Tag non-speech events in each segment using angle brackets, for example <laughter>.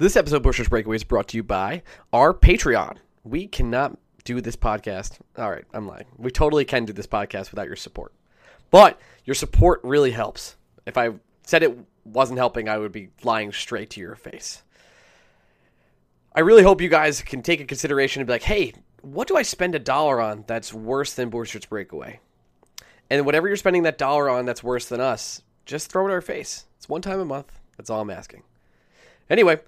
This episode of Blueshirts Breakaway is brought to you by our Patreon. We cannot do this podcast. All right, I'm lying. We totally can do this podcast without your support. But your support really helps. If I said it wasn't helping, I would be lying straight to your face. I really hope you guys can take a consideration and be like, hey, what do I spend a dollar on that's worse than Blueshirts Breakaway? And whatever you're spending that dollar on that's worse than us, just throw it in our face. It's one time a month. That's all I'm asking. Anyway,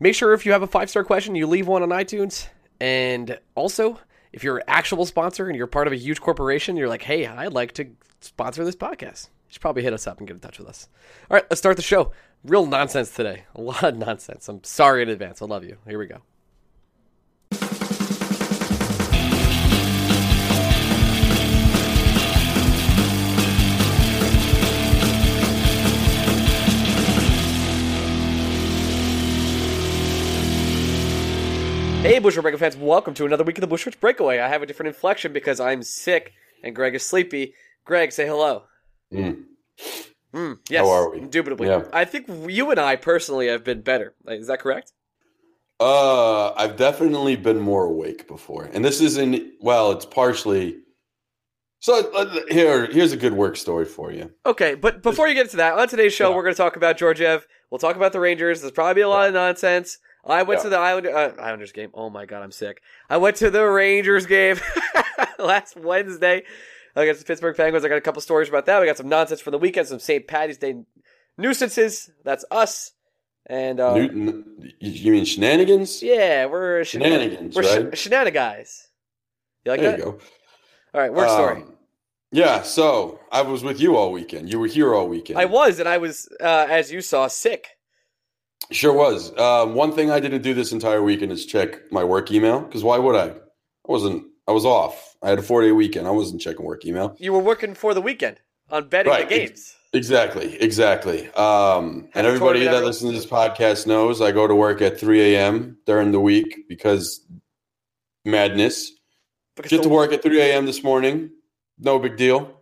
make sure if you have a five star question, you leave one on iTunes. And also, if you're an actual sponsor and you're part of a huge corporation, you're like, hey, I'd like to sponsor this podcast. You should probably hit us up and get in touch with us. All right, let's start the show. Real nonsense today. A lot of nonsense. I'm sorry in advance. I love you. Here we go. Hey, Blueshirts Breakaway fans, welcome to another week of the Blueshirts Breakaway. I have a different inflection because I'm sick and Greg is sleepy. Greg, say hello. Mm. Mm, yes, How are we? Indubitably. Yeah. I think you and I personally have been better. Like, Is that correct? Uh, I've definitely been more awake before, and this isn't. Well, it's partially. So uh, here, here's a good work story for you. Okay, but before you get to that, on today's show, Yeah. we're going to talk about Georgiev. We'll talk about the Rangers. There's probably a lot of nonsense. I went Yeah. to the Islander, uh, Islanders game. Oh my god, I'm sick. I went to the Rangers game <laughs> last Wednesday against the Pittsburgh Penguins. I got a couple stories about that. We got some nonsense from the weekend, some St. Patty's Day nuisances. That's us. And uh, Newton, you- mean shenanigans? yeah, we're shenan- Shenanigans, We're right? sh- shenanigans. You like there that? you go. All right, work story. Um, yeah, so I was with you all weekend. You were here all weekend. I was, and I was, uh, as you saw, sick. Sure was. Um, one thing I didn't do this entire weekend is check my work email because why would I? I wasn't. I was off. I had a four day weekend. I wasn't checking work email. You were working for the weekend on betting Right, the games. Exactly, exactly. Um, and everybody that listens to this podcast knows I go to work at 3 a.m. during the week because madness. Because Get to work at 3 a.m. this morning, no big deal.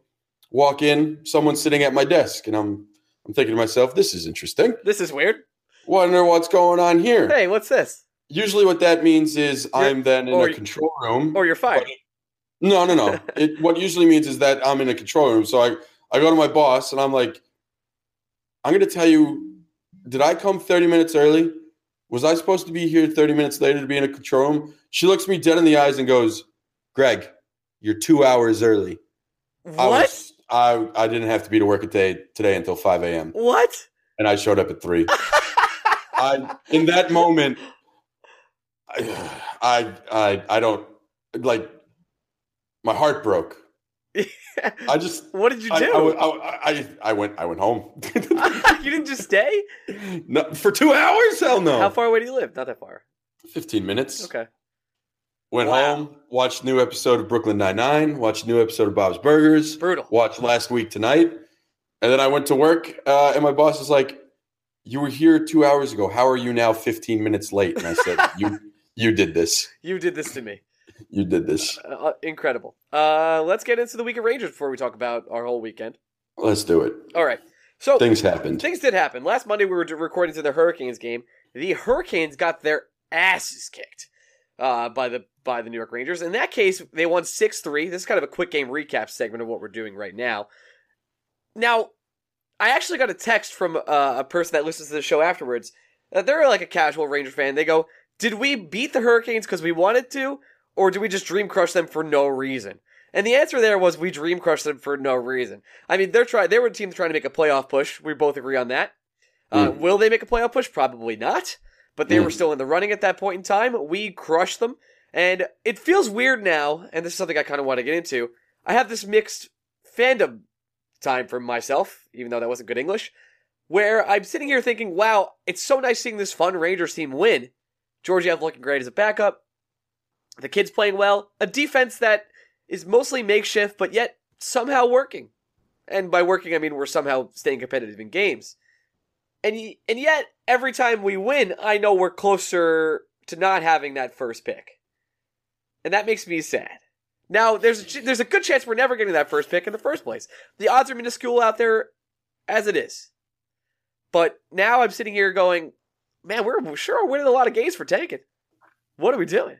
Walk in, someone's sitting at my desk, and I'm I'm thinking to myself, this is interesting. This is weird. Wonder what's going on here. Hey, what's this? Usually, what that means is I'm then in a control room. Or you're fired. No, no, no. <laughs> it, what usually means is that I'm in a control room. So I, I go to my boss and I'm like, I'm going to tell you, did I come 30 minutes early? Was I supposed to be here 30 minutes later to be in a control room? She looks me dead in the eyes and goes, Greg, you're two hours early. I What? was- I, I didn't have to be to work today, today until 5 a.m. What? And I showed up at 3. <laughs> I, in that moment, I, I, I, don't, like, my heart broke. <laughs> I just what did you I, do? I, I, I, I went I went home. <laughs> <laughs> you didn't just stay? no, for two hours? Hell no. How far away do you live? Not that far. Fifteen minutes. Okay. Went Wow. home, watched new episode of Brooklyn Nine Nine, watched new episode of Bob's Burgers, Brutal. watched last week tonight, and then I went to work. Uh, and my boss is like, "You were here two hours ago. How are you now fifteen minutes late?" And I said, <laughs> "You you did this. You did this to me. You did this. Uh, uh, incredible. Uh, let's get into the week of Rangers before we talk about our whole weekend. Let's do it." All right. So Things happened. Things did happen. Last Monday, we were recording to the Hurricanes game. The Hurricanes got their asses kicked uh, by the by the New York Rangers. In that case, they won six three. This is kind of a quick game recap segment of what we're doing right now. Now, I actually got a text from uh, a person that listens to the show afterwards. Uh, they're like a casual Ranger fan. They go, "Did we beat the Hurricanes because we wanted to, or did we just dream crush them for no reason?" And the answer there was we dream crushed them for no reason. I mean, they're trying. They were a team trying to make a playoff push. We both agree on that. Uh, Mm. Will they make a playoff push? Probably not. But they Mm. were still in the running at that point in time. We crushed them, and it feels weird now. And this is something I kind of want to get into. I have this mixed fandom time for myself, even though that wasn't good English, where I'm sitting here thinking, "Wow, it's so nice seeing this fun Rangers team win." Georgiev looking great as a backup. The kids playing well. A defense that is mostly makeshift, but yet somehow working. And by working, I mean we're somehow staying competitive in games. And y- and yet, every time we win, I know we're closer to not having that first pick, and that makes me sad. Now, there's a, there's a good chance we're never getting that first pick in the first place. The odds are minuscule out there, as it is. But now I'm sitting here going, man, we're sure winning a lot of games for taking. What are we doing?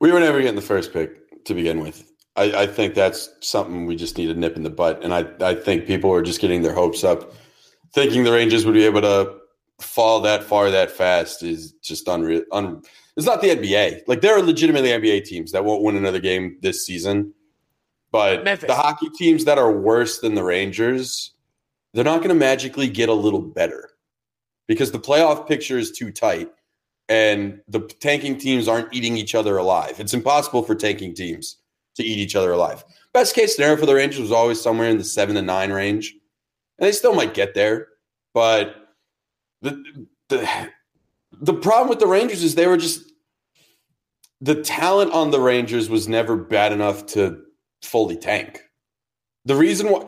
We were never getting the first pick to begin with. I, I, think that's something we just need to nip in the butt. And I, I think people are just getting their hopes up, thinking the Rangers would be able to fall that far that fast is just unreal. Un, it's not the NBA. Like there are legitimately NBA teams that won't win another game this season, but Memphis. the hockey teams that are worse than the Rangers, they're not going to magically get a little better because the playoff picture is too tight and the tanking teams aren't eating each other alive. It's impossible for tanking teams to eat each other alive. Best case scenario for the Rangers was always somewhere in the seven to nine range, and they still might get there. But the the the problem with the Rangers is they were just the talent on the Rangers was never bad enough to fully tank. The reason why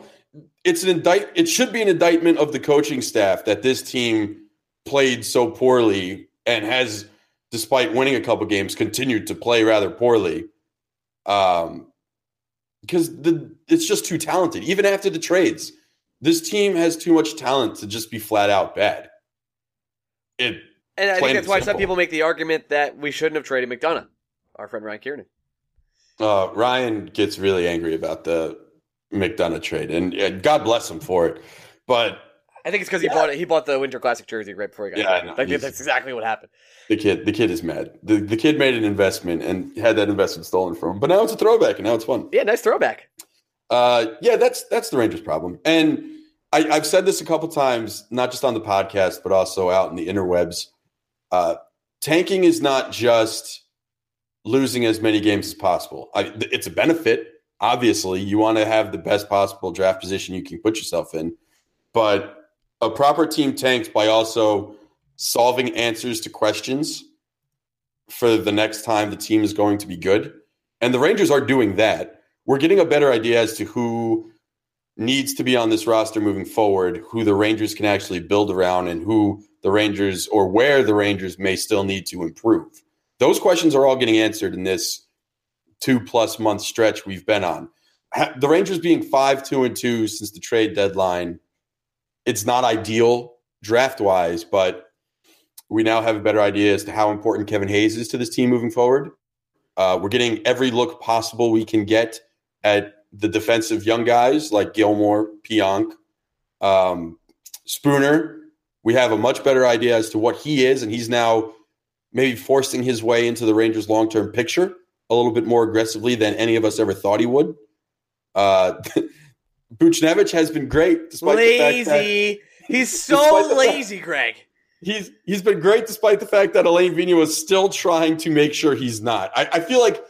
it's an indict it should be an indictment of the coaching staff that this team played so poorly and has despite winning a couple games continued to play rather poorly um, because the it's just too talented. Even after the trades, this team has too much talent to just be flat out bad. It and I think that's why some people make the argument that we shouldn't have traded McDonagh, our friend Ryan Kiernan. Uh, Ryan gets really angry about the McDonagh trade, and God bless him for it. But I think it's because he yeah. bought it. He bought the Winter Classic jersey right before he got. Yeah. Like, that's exactly what happened. The kid, the kid is mad. The, the kid made an investment and had that investment stolen from him. But now it's a throwback, and now it's fun. Yeah, nice throwback. Uh, yeah, that's that's the Rangers' problem. And I, have said this a couple times, not just on the podcast, but also out in the interwebs. Uh, tanking is not just losing as many games as possible. I, it's a benefit. Obviously, you want to have the best possible draft position you can put yourself in, but a proper team tanks by also solving answers to questions for the next time the team is going to be good. And the Rangers are doing that. We're getting a better idea as to who needs to be on this roster moving forward, who the Rangers can actually build around, and who the Rangers or where the Rangers may still need to improve. Those questions are all getting answered in this two plus month stretch we've been on. The Rangers being five, two, and two since the trade deadline it's not ideal draft wise, but we now have a better idea as to how important Kevin Hayes is to this team moving forward. Uh, we're getting every look possible we can get at the defensive young guys like Gilmour, Pionk, um, Spooner. We have a much better idea as to what he is, and he's now maybe forcing his way into the Rangers' long term picture a little bit more aggressively than any of us ever thought he would. Uh, <laughs> Buchnevich has been great despite lazy. the fact that he's <laughs> so lazy, fact, Greg. He's he's been great despite the fact that Alain Vigneault is still trying to make sure he's not. I, I feel like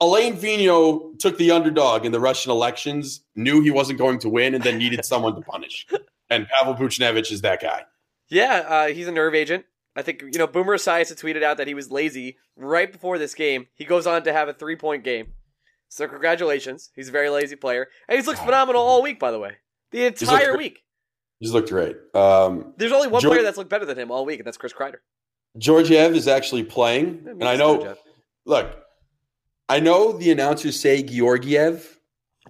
Alain Vigneault took the underdog in the Russian elections, knew he wasn't going to win, and then needed someone to punish. And Pavel Buchnevich is that guy. Yeah, uh, he's a nerve agent. I think you know Boomer Esiason tweeted out that he was lazy right before this game. He goes on to have a three point game. So congratulations. He's a very lazy player. And he's looked phenomenal all week, by the way. The entire he's week. He's looked great. Um, There's only one George, player that's looked better than him all week, and that's Chris Kreider. Georgiev is actually playing. And I know, Georgiev. look, I know the announcers say Georgiev.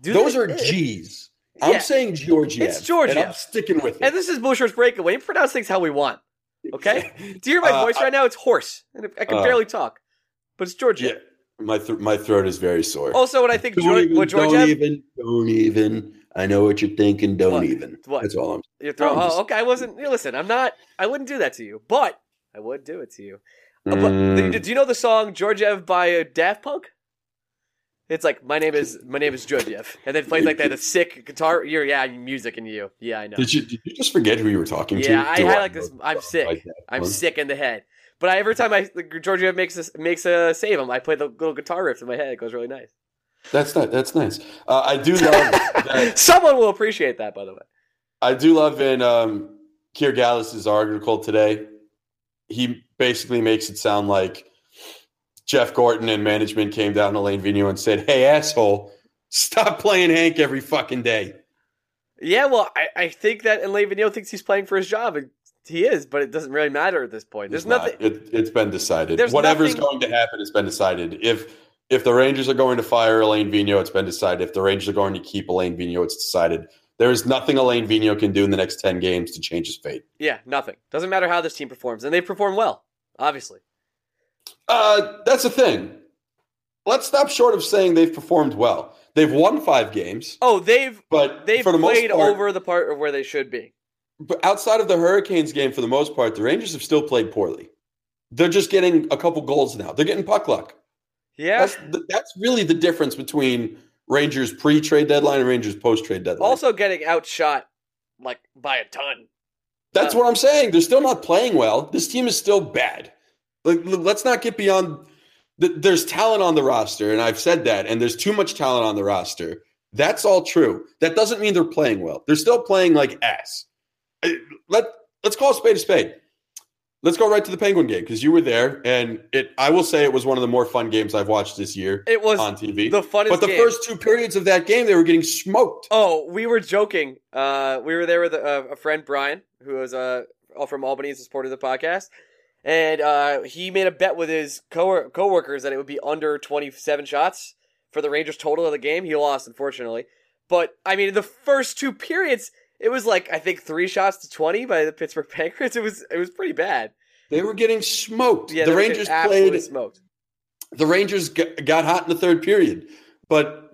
Do Those they? are G's. I'm yeah. saying Georgiev. It's Georgiev. And I'm sticking with it. And this is Blueshirts breakaway. We pronounce things how we want. <laughs> Okay? Do you hear my uh, voice right now? It's hoarse. And I can uh, barely talk. But it's Georgiev. Yeah. My th- my throat is very sore. Also, what I think, don't George, even, what George don't even, don't even. I know what you're thinking. Don't what? even. What? That's all I'm. Your throat. Oh, just... okay. I wasn't. Listen, I'm not. I wouldn't do that to you, but I would do it to you. Uh, mm. but, do you know the song Georgiev by Daft Punk? It's like my name is my name is Georgiev, and then plays like that a <laughs> sick guitar. You're yeah, music and you. Yeah, I know. Did you, did you just forget who you were talking yeah, to? Yeah, I had like this. I'm sick. I'm sick in the head. But I, every time I Georgia makes a, makes a save him, I play the little guitar riff in my head. It goes really nice. That's not, that's nice. Uh, I do love <laughs> that. Someone will appreciate that, by the way. I do love in um, Kier Gallus's article today. He basically makes it sound like Jeff Gorton and management came down to Alain Vigneault and said, "Hey, asshole, stop playing Hank every fucking day." Yeah, well, I, I think that Alain Vigneault thinks he's playing for his job, and he is, but it doesn't really matter at this point. There's nothing. It, has been decided. There's Whatever's nothing, going to happen has been decided. If if the Rangers are going to fire Alain Vigneault, it's been decided. If the Rangers are going to keep Alain Vigneault, it's decided. There is nothing Alain Vigneault can do in the next 10 games to change his fate. Yeah, nothing. Doesn't matter how this team performs, and they perform well, obviously. Uh, that's the thing. Let's stop short of saying they've performed well. They've won five games. Oh, they've but they've for the played most part, over the part of where they should be. But outside of the Hurricanes game, for the most part, the Rangers have still played poorly. They're just getting a couple goals now. They're getting puck luck. Yeah. That's that's really the difference between Rangers pre trade deadline and Rangers post trade deadline. Also getting outshot like by a ton. That's uh, what I'm saying. They're still not playing well. This team is still bad. Like, let's not get beyond. There's talent on the roster, and I've said that, and there's too much talent on the roster. That's all true. That doesn't mean they're playing well. They're still playing like ass. Let Let's call a spade a spade. Let's go right to the Penguin game because you were there, and it. I will say it was one of the more fun games I've watched this year. It was on TV, the funnest. But the game. first two periods of that game, they were getting smoked. Oh, we were joking. Uh, we were there with a, a friend Brian, who was uh from Albany, is a supporter of the podcast, and uh, he made a bet with his co coworkers that it would be under twenty seven shots for the Rangers total of the game. He lost, unfortunately. But I mean, in the first two periods, it was like I think three shots to twenty by the Pittsburgh <laughs> Penguins. It was it was pretty bad. They were getting smoked. Yeah, the Rangers played smoked. The Rangers got hot in the third period, but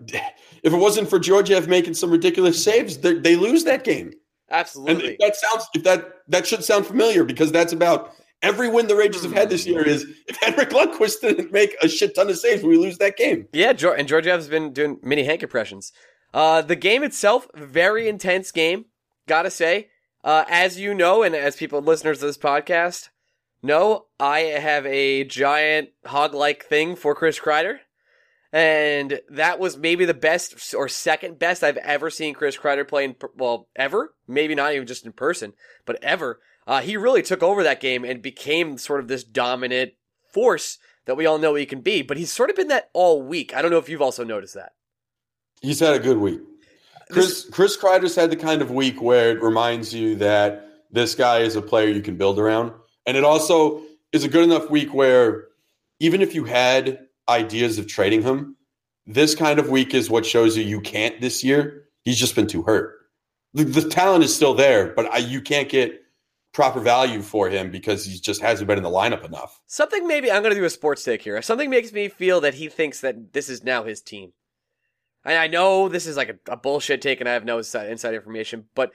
if it wasn't for Georgiev making some ridiculous saves, they lose that game. Absolutely. And that sounds if that that should sound familiar because that's about every win the Rangers have had this year is if Henrik Lundqvist didn't make a shit ton of saves, we lose that game. Yeah, and Georgiev's been doing mini Hank impressions. Uh, the game itself, very intense game. Gotta say, uh, as you know, and as people listeners of this podcast, no, I have a giant hog like thing for Chris Kreider. And that was maybe the best or second best I've ever seen Chris Kreider play in, well, ever. Maybe not even just in person, but ever. Uh, he really took over that game and became sort of this dominant force that we all know he can be. But he's sort of been that all week. I don't know if you've also noticed that. He's had a good week. Chris this, Chris Kreider's had the kind of week where it reminds you that this guy is a player you can build around. And it also is a good enough week where even if you had ideas of trading him, this kind of week is what shows you you can't this year. He's just been too hurt. The, the talent is still there, but I, you can't get proper value for him because he just hasn't been in the lineup enough. Something maybe I'm going to do a sports take here. Something makes me feel that he thinks that this is now his team. And I know this is like a, a bullshit take, and I have no inside, inside information, but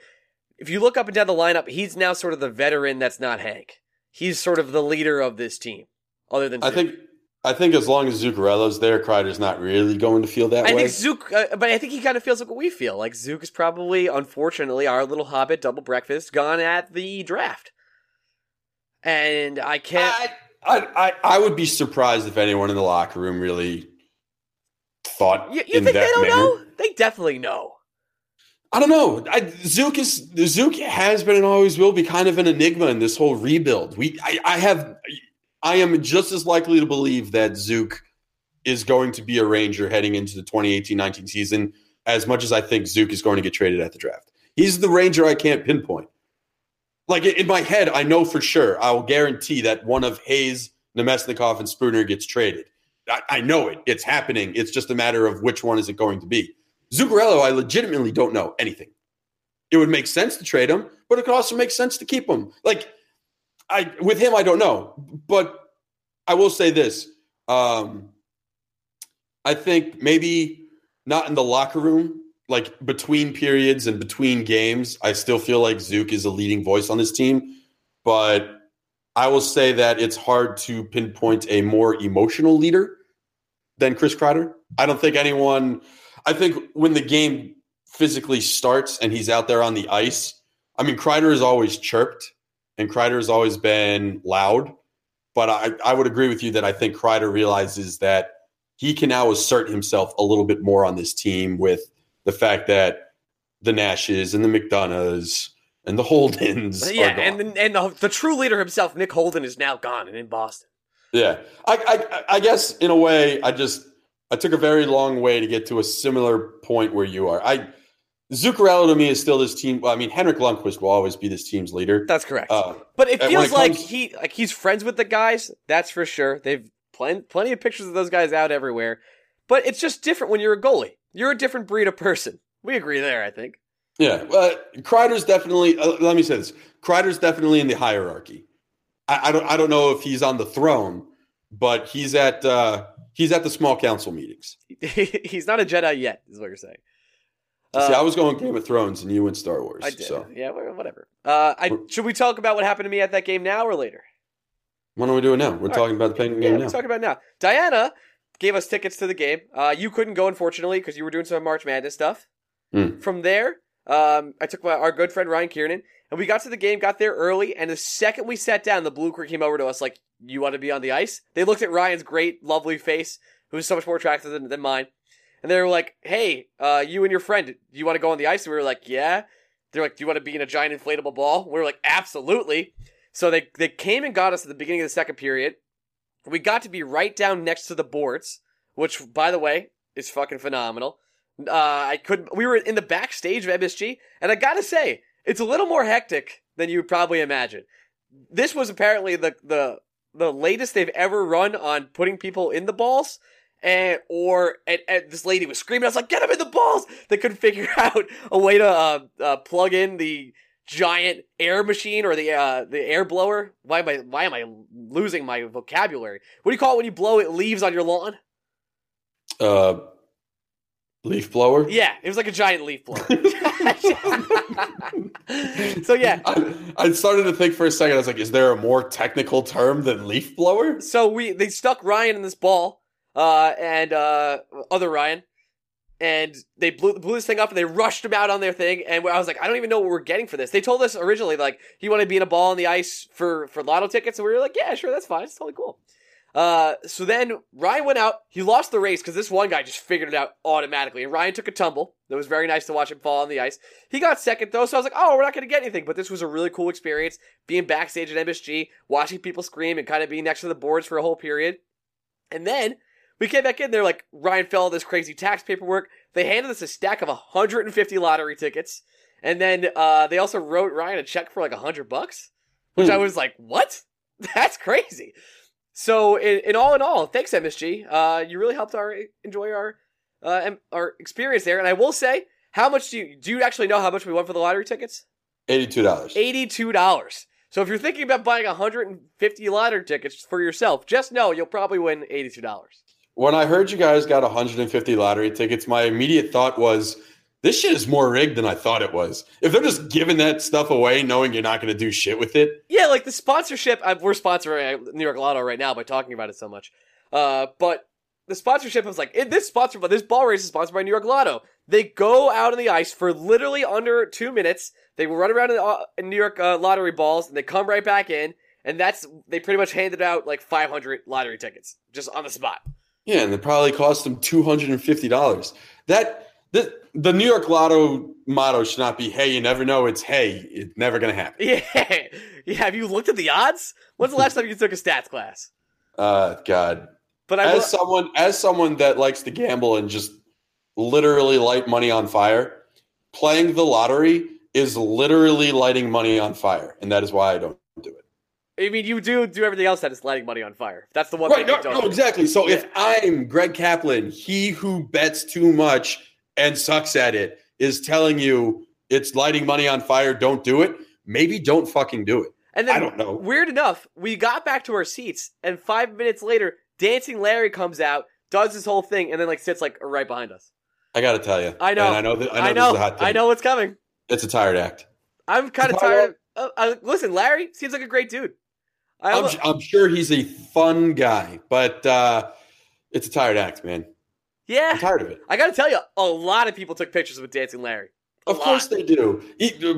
if you look up and down the lineup, he's now sort of the veteran that's not Hank he's sort of the leader of this team. Other than I think, I think as long as Zuccarello's there, Kreider's not really going to feel that I way. I think Zook, uh, but I think he kind of feels like what we feel. Like Zook is probably, unfortunately, our little Hobbit double breakfast gone at the draft, and I can't. I, I, I, I would be surprised if anyone in the locker room really thought. You, you think they don't manner. know? They definitely know. I don't know. I, Zook is Zook has been and always will be kind of an enigma in this whole rebuild. We, I, I have, I am just as likely to believe that Zook is going to be a Ranger heading into the 2018-19 season as much as I think Zook is going to get traded at the draft. He's the Ranger I can't pinpoint. Like in my head, I know for sure. I will guarantee that one of Hayes, Namestnikov, and Spooner gets traded. I, I know it. It's happening. It's just a matter of which one is it going to be. Zuccarello, I legitimately don't know anything. It would make sense to trade him, but it could also make sense to keep him. Like, I with him, I don't know, but I will say this: um, I think maybe not in the locker room, like between periods and between games. I still feel like Zook is a leading voice on this team, but I will say that it's hard to pinpoint a more emotional leader than Chris Kreider. I don't think anyone I think when the game physically starts and he's out there on the ice, I mean, Kreider has always chirped and Kreider has always been loud. But I, I would agree with you that I think Kreider realizes that he can now assert himself a little bit more on this team with the fact that the Nashes and the McDonaghs and the Holdens. Yeah, and the, and the, the, true leader himself, Nick Holden, is now gone and in Boston. Yeah, I, I, I guess in a way, I just I took a very long way to get to a similar point where you are. I Zuccarello to me is still this team. Well, I mean, Henrik Lundqvist will always be this team's leader. That's correct. Uh, but it feels it like he like he's friends with the guys. That's for sure. They've plenty plenty of pictures of those guys out everywhere. But it's just different when you're a goalie. You're a different breed of person. We agree there, I think. Yeah, well, Kreider's definitely. Uh, let me say this: Kreider's definitely in the hierarchy. I, I, don't. I don't know if he's on the throne, but he's at. Uh, he's at the small council meetings. <laughs> he's not a Jedi yet, is what you're saying. Uh, See, I was going Game of Thrones, and you went Star Wars. I did. So. Yeah, whatever. Uh, I, should we talk about what happened to me at that game now or later? Why don't we do it now? We're All talking about the Penguin Yeah, game we're now. talking about it now. Diana gave us tickets to the game. Uh, you couldn't go, unfortunately, because you were doing some March Madness stuff. Hmm. From there, um, I took my, our good friend Ryan Kiernan, and we got to the game, got there early, and the second we sat down, the blue crew came over to us like, you want to be on the ice? They looked at Ryan's great, lovely face, who's so much more attractive than, than mine, and they were like, hey, uh, you and your friend, do you want to go on the ice? And we were like, yeah. They're like, do you want to be in a giant inflatable ball? We were like, absolutely. So they, they came and got us at the beginning of the second period. We got to be right down next to the boards, which, by the way, is fucking phenomenal. Uh, I couldn't. We were in the backstage of MSG, and I gotta say, it's a little more hectic than you probably imagine. This was apparently the the the latest they've ever run on putting people in the balls. And or and, and this lady was screaming. I was like, "Get him in the balls!" They couldn't <laughs> figure out a way to uh, uh, plug in the giant air machine or the uh, the air blower. Why am I why am I losing my vocabulary? What do you call it when you blow it leaves on your lawn? Uh, leaf blower. Yeah, it was like a giant leaf blower. <laughs> <laughs> so yeah, I, I started to think for a second. I was like, "Is there a more technical term than leaf blower?" so we they stuck Ryan in this ball, uh, and uh, other Ryan, and they blew blew this thing up and they rushed him out on their thing. And I was like, I don't even know what we're getting for this. They told us originally like he wanted to be in a ball on the ice for for lotto tickets, and we were like, yeah, sure, that's fine, it's totally cool. Uh, so then Ryan went out. He lost the race because this one guy just figured it out automatically. And Ryan took a tumble. It was very nice to watch him fall on the ice. He got second though, so I was like, oh, we're not going to get anything. But this was a really cool experience being backstage at MSG, watching people scream, and kind of being next to the boards for a whole period. And then we came back in there like Ryan fell this crazy tax paperwork. They handed us a stack of 150 lottery tickets, and then uh, they also wrote Ryan a check for like 100 bucks, which Hmm. I was like, what? <laughs> That's crazy. So in, in all in all, thanks MSG. Uh, you really helped our enjoy our uh, our experience there. And I will say, how much do you do you actually know how much we won for the lottery tickets? Eighty-two dollars. Eighty two dollars. So if you're thinking about buying 150 lottery tickets for yourself, just know you'll probably win eighty two dollars. When I heard you guys got 150 lottery tickets, my immediate thought was, "This shit is more rigged than I thought it was." If they're just giving that stuff away, knowing you're not going to do shit with it, Yeah, like the sponsorship. I, we're sponsoring uh, New York Lotto right now by talking about it so much. Uh, but the sponsorship was like this sponsored by this ball race is sponsored by New York Lotto. They go out on the ice for literally under two minutes. They run around in, uh, in New York uh, lottery balls, and they come right back in. And that's they pretty much handed out like 500 lottery tickets just on the spot. Yeah, and it probably cost them 250 dollars. That the the New York Lotto motto should not be "Hey, you never know." It's "Hey, it's never going to happen." <laughs> Yeah, yeah. Have you looked at the odds? When's the last time you took a stats class? Uh, God, But I will, as someone as someone that likes to gamble and just literally light money on fire, playing the lottery is literally lighting money on fire, and that is why I don't. I mean, you do do everything else that is lighting money on fire. That's the one Right? thing No, you don't. no, exactly. So if I'm Greg Kaplan, he who bets too much and sucks at it, is telling you it's lighting money on fire, don't do it. Maybe don't fucking do it. And then I don't know. Weird enough, we got back to our seats, and five minutes later, Dancing Larry comes out, does his whole thing, and then like sits like right behind us. I got to tell you. I know. I know. That, I know. I This know. is a hot take. I know what's coming. It's a tired act. I'm kind of tired. Of, uh, uh, listen, Larry seems like a great dude. I I'm, I'm sure he's a fun guy, but uh, it's a tired act, man. yeah, I'm tired of it. I got to tell you, a lot of people took pictures with Dancing Larry. A Of course they do.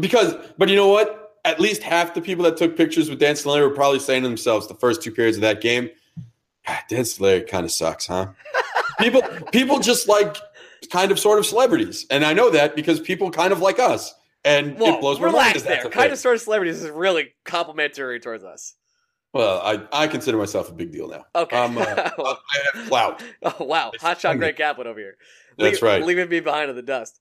Because, but you know what? At least half the people that took pictures with Dan Larry were probably saying to themselves the first two periods of that game, "God, Dan Larry kind of sucks, huh? <laughs> people, people just like kind of sort of celebrities, and I know that because people kind of like us, and Whoa, it blows my mind. there. Kind of sort of celebrities is really complimentary towards us. Well, I, I consider myself a big deal now. Okay. Um, uh, <laughs> I have clout. <laughs> oh wow, it's hot shot funny. Greg Kaplan over here. That's right. Leaving me behind in the dust.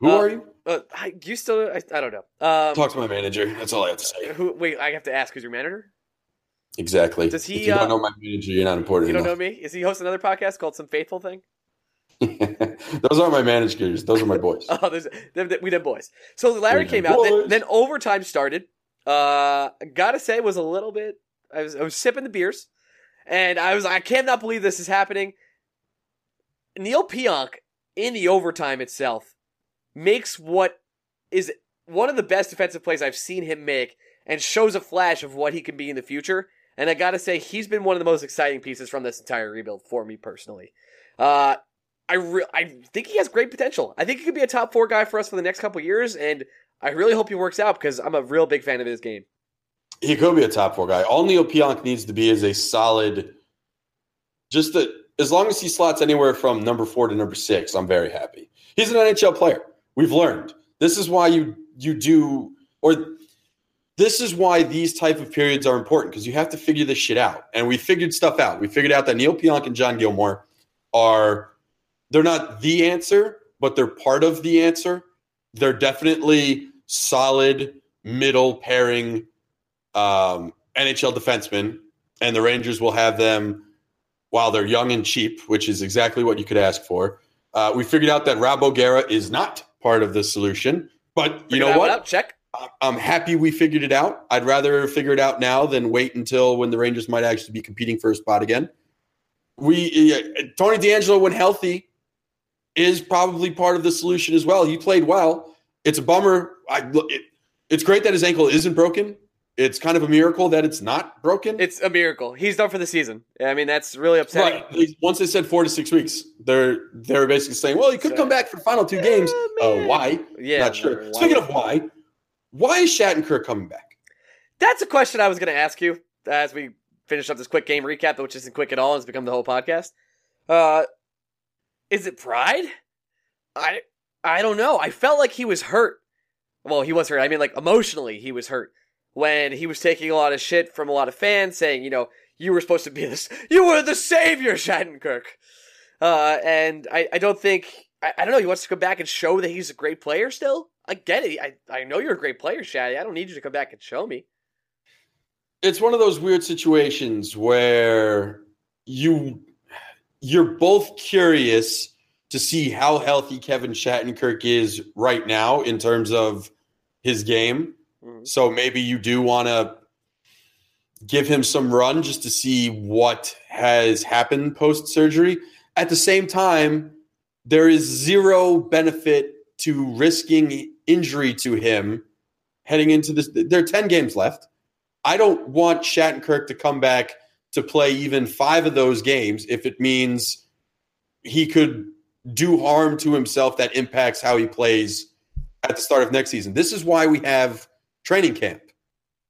Who uh, are you? Uh, I, you still? I, I don't know. Um, Talk to my manager. That's all I have to say. who? Wait, I have to ask. Who's your manager? Exactly. Does he, if you uh, don't know my manager, you're not important You don't know me? Is he hosting another podcast called Some Faithful Thing? <laughs> Those aren't my managers. Those are my boys. oh, there's, we did boys. So Larry came out. Then, then, overtime started. Uh, gotta say, was a little bit. I was I was sipping the beers, and I was I cannot believe this is happening. Neal Pionk in the overtime itself makes what is one of the best defensive plays I've seen him make, and shows a flash of what he can be in the future. And I gotta say, he's been one of the most exciting pieces from this entire rebuild for me personally. Uh, I re- I think he has great potential. I think he could be a top four guy for us for the next couple years, and I really hope he works out because I'm a real big fan of his game. He could be a top four guy. All Neal Pionk needs to be is a solid, just that as long as he slots anywhere from number four to number six, I'm very happy. He's an NHL player. We've learned this is why you you do or this is why these type of periods are important because you have to figure this shit out. And we figured stuff out. We figured out that Neal Pionk and John Gilmour are they're not the answer, but they're part of the answer. They're definitely solid middle pairing um, NHL defensemen, and the Rangers will have them while they're young and cheap, which is exactly what you could ask for. Uh, we figured out that Rob O'Gara is not part of the solution, but you know what? Check. I'm happy we figured it out. I'd rather figure it out now than wait until when the Rangers might actually be competing for a spot again. We uh, Tony DeAngelo, when healthy, is probably part of the solution as well. He played well. It's a bummer. I, it, it's great that his ankle isn't broken. It's kind of a miracle that it's not broken. It's a miracle. He's done for the season. I mean, that's really upsetting. Right. Once they said four to six weeks, they're they're basically saying, well, he could come back for the final two games. Uh, why? Yeah, not sure. Why? Speaking of why, why is Shattenkirk coming back? That's a question I was going to ask you as we finish up this quick game recap, which isn't quick at all. It's become the whole podcast. Uh, is it pride? I I don't know. I felt like he was hurt. Well, he was hurt. I mean, like emotionally, he was hurt when he was taking a lot of shit from a lot of fans, saying, you know, you were supposed to be this, <laughs> you were the savior, <laughs> Shattenkirk. Uh, and I, I don't think I, I don't know. He wants to come back and show that he's a great player still. I get it. I, I know you're a great player, Shaddy. I don't need you to come back and show me. It's one of those weird situations where you you're both curious to see how healthy Kevin Shattenkirk is right now in terms of his game. Mm-hmm. So maybe you do want to give him some run just to see what has happened post surgery. At the same time, there is zero benefit to risking injury to him heading into this. There are 10 games left. I don't want Shattenkirk to come back to play even five of those games if it means he could do harm to himself that impacts how he plays at the start of next season. This is why we have training camp.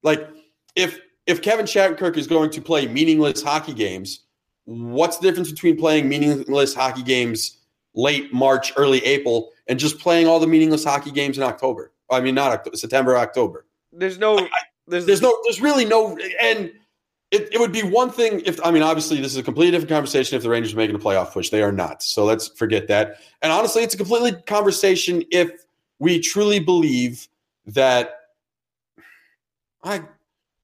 Like if if Kevin Shattenkirk is going to play meaningless hockey games, what's the difference between playing meaningless hockey games late March, early April, and just playing all the meaningless hockey games in October. I mean, not October, September, October. There's no, I, there's, there's no, there's really no, and it, it would be one thing if, I mean, obviously, this is a completely different conversation if the Rangers are making a playoff push. They are not. So let's forget that. And honestly, it's a completely conversation if we truly believe that I,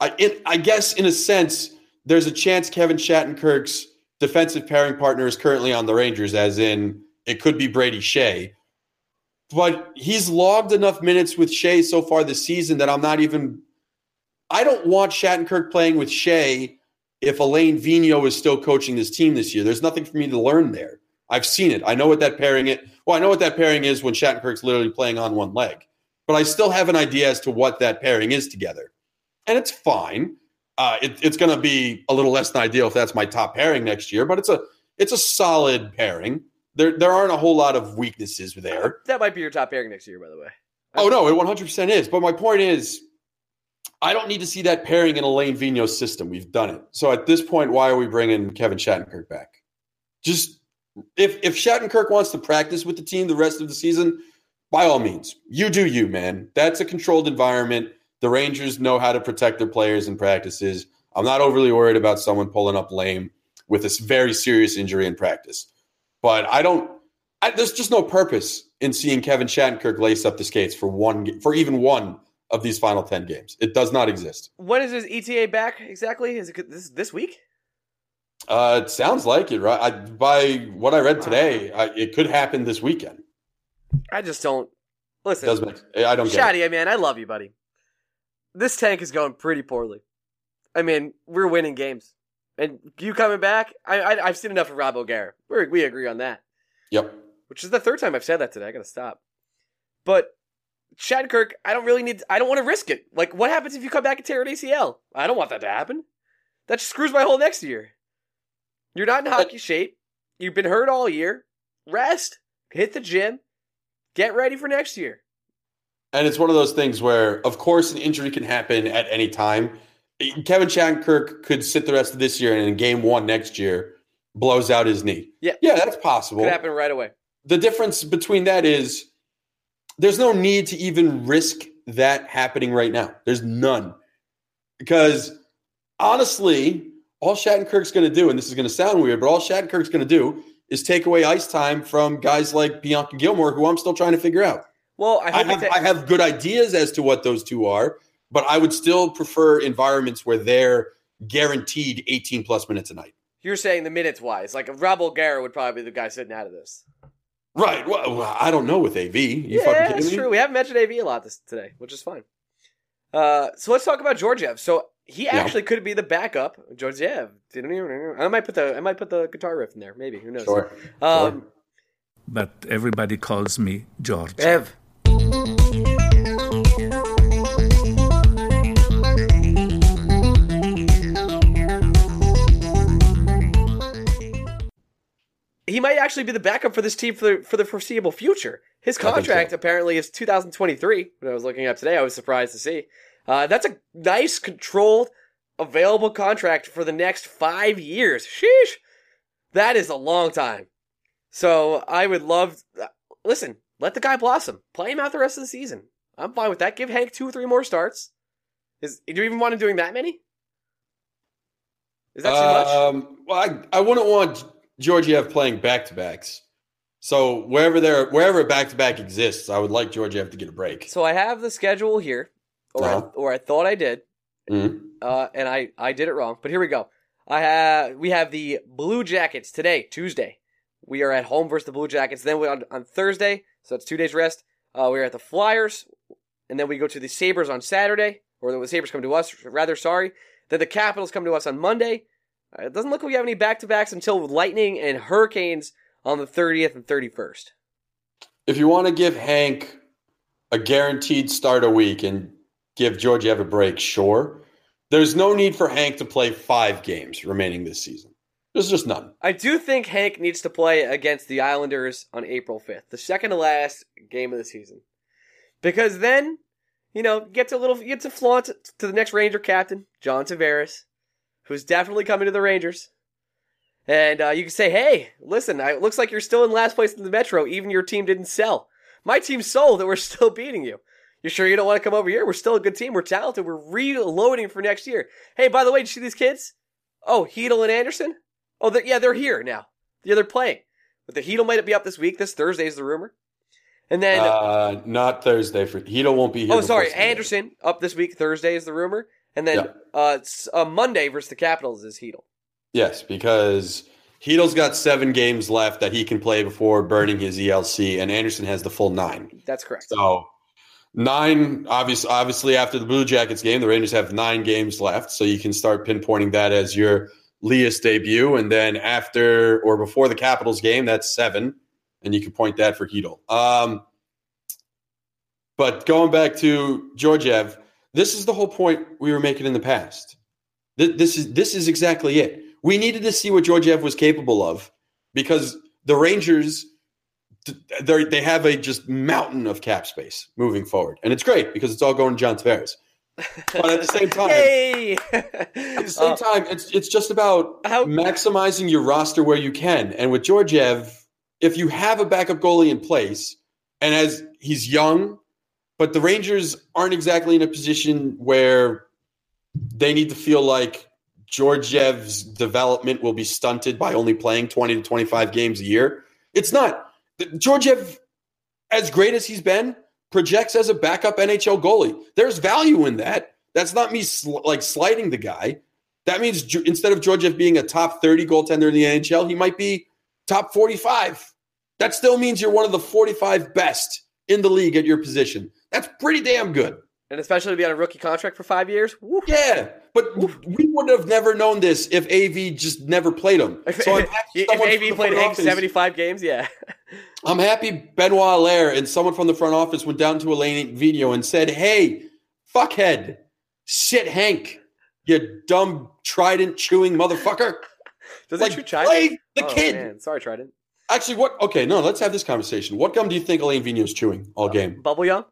I, in, I guess in a sense, there's a chance Kevin Shattenkirk's defensive pairing partner is currently on the Rangers, as in it could be Brady Skjei. But he's logged enough minutes with Skjei so far this season that I'm not even. I don't want Shattenkirk playing with Skjei if Alain Vigneault is still coaching this team this year. There's nothing for me to learn there. I've seen it. I know what that pairing is. Well, I know what that pairing is when Shattenkirk's literally playing on one leg. But I still have an idea as to what that pairing is together. And it's fine. Uh, it, it's going to be a little less than ideal if that's my top pairing next year, but it's a it's a solid pairing there there aren't a whole lot of weaknesses there. That might be your top pairing next year, by the way. Oh no, it 100 percent is. But my point is, I don't need to see that pairing in Alain Vigneault's system. We've done it. So at this point, why are we bringing Kevin Shattenkirk back? Just if if Shattenkirk wants to practice with the team the rest of the season, by all means, you do you, man. That's a controlled environment. The Rangers know how to protect their players in practices. I'm not overly worried about someone pulling up lame with a very serious injury in practice. But I don't. I, there's just no purpose in seeing Kevin Shattenkirk lace up the skates for one for even one of these final ten games. It does not exist. When is his ETA back exactly? Is it this this week? Uh, it sounds like it, right? I, by what I read today, I, it could happen this weekend. I just don't listen. Does make, I don't get it. Man, I love you, buddy. This tank is going pretty poorly. I mean, we're winning games, and you coming back. I, I I've seen enough of Rob O'Gara. We we agree on that. Yep. Which is the third time I've said that today. I gotta stop. But Shattenkirk, I don't really need. I don't want to risk it. Like, what happens if you come back and tear an ACL? I don't want that to happen. That just screws my whole next year. You're not in hockey shape. You've been hurt all year. Rest. Hit the gym. Get ready for next year. And it's one of those things where, of course, an injury can happen at any time. Kevin Shattenkirk could sit the rest of this year and in game one next year blows out his knee. Yeah. Yeah, that's possible. Could happen right away. The difference between that is there's no need to even risk that happening right now. There's none. Because honestly, all Shattenkirk's going to do, and this is going to sound weird, but all Shattenkirk's going to do is take away ice time from guys like Bianca Gilmour, who I'm still trying to figure out. Well, I, I have, that- I have good ideas as to what those two are, but I would still prefer environments where they're guaranteed 18 plus minutes a night. you're saying the minutes wise. Like Rob O'Gara would probably be the guy sitting out of this. Right. Well, well, I don't know with AV. You yeah, fucking kidding that's me? true. We haven't mentioned AV a lot this today, which is fine. Uh, so let's talk about Georgiev. So he Yeah. actually could be the backup. Georgiev. Didn't I might put the I might put the guitar riff in there. Maybe who knows? Sure. Um, but everybody calls me George. Ev. He might actually be the backup for this team for the, for the foreseeable future. His think so. contract apparently is 2023. When I was looking up today, I was surprised to see. Uh, that's a nice, controlled, available contract for the next five years. Sheesh. That is a long time. So I would love. Listen, let the guy blossom. Play him out the rest of the season. I'm fine with that. Give Hank two or three more starts. Is do you even want him doing that many? Is that too much? Um, well, I, I wouldn't want Georgiev playing back to backs. So wherever there, wherever back to back exists, I would like Georgiev to get a break. So I have the schedule here, or Uh-huh. or I thought I did, Mhm. uh, and I I did it wrong. But here we go. I have we have the Blue Jackets today, Tuesday. We are at home versus the Blue Jackets. Then we on, on Thursday, so it's two days rest. Uh, we're at the Flyers, and then we go to the Sabres on Saturday, or the Sabres come to us. Rather, sorry. Then the Capitals come to us on Monday. Uh, it doesn't look like we have any back to backs until Lightning and Hurricanes on the 30th and 31st. If you want to give Hank a guaranteed start a week and give Georgiev a break, sure. There's no need for Hank to play five games remaining this season. There's just none. I do think Hank needs to play against the Islanders on April 5th, the second to last game of the season. Because then, you know, get to a little get to flaunt to the next Ranger captain, John Tavares, who's definitely coming to the Rangers. And uh, you can say, hey, listen, I- it looks like you're still in last place in the Metro. Even your team didn't sell. My team sold, and we're still beating you. You sure you don't want to come over here? We're still a good team. We're talented. We're reloading for next year. Hey, by the way, did you see these kids? Oh, Chytil and Andersson? Oh, they're, yeah, they're here now. Yeah, they're playing. But the Chytil might be up this week. This Thursday is the rumor. And then, Uh, not Thursday for Chytil won't be here. oh, sorry, Andersson up this week. Thursday is the rumor. And then Yeah. uh, uh, Monday versus the Capitals is Chytil. Yes, because Chytil's got seven games left that he can play before burning his ELC, and Andersson has the full nine. That's correct. So nine, obviously, obviously after the Blue Jackets game, the Rangers have nine games left, so you can start pinpointing that as your Lias debut, and then after or before the Capitals game, that's seven, and you can point that for Chytil. Um, but going back to Georgiev, this is the whole point we were making in the past. This is this is exactly it. We needed to see what Georgiev was capable of because the Rangers they they have a just mountain of cap space moving forward, and it's great because it's all going to John Tavares. But at the same <laughs> time, at the same Uh, time, it's it's just about How- maximizing your roster where you can. And with Georgiev, if you have a backup goalie in place, and as he's young, but the Rangers aren't exactly in a position where they need to feel like Georgiev's development will be stunted by only playing 20 to 25 games a year. It's not. Georgiev, as great as he's been, projects as a backup NHL goalie. There's value in that. That's not me sl- like slighting the guy. That means instead of Georgiev being a top 30 goaltender in the NHL, he might be top 45. That still means you're one of the 45 best in the league at your position. That's pretty damn good. And especially to be on a rookie contract for five years. Woo. Yeah, but we would have never known this if AV just never played him. If, So if, if AV played Hank office- 75 games, yeah. <laughs> I'm happy Benoit Allaire and someone from the front office went down to Alain Vigneault and said, "Hey, fuckhead, sit Hank, you dumb trident chewing motherfucker." <laughs> Does like shoot China? play the Oh, kid. Man. Sorry, Trident. Actually, what? Okay, no, let's have this conversation. What gum do you think Alain Vigneault's chewing all uh, game? Bubble Yum?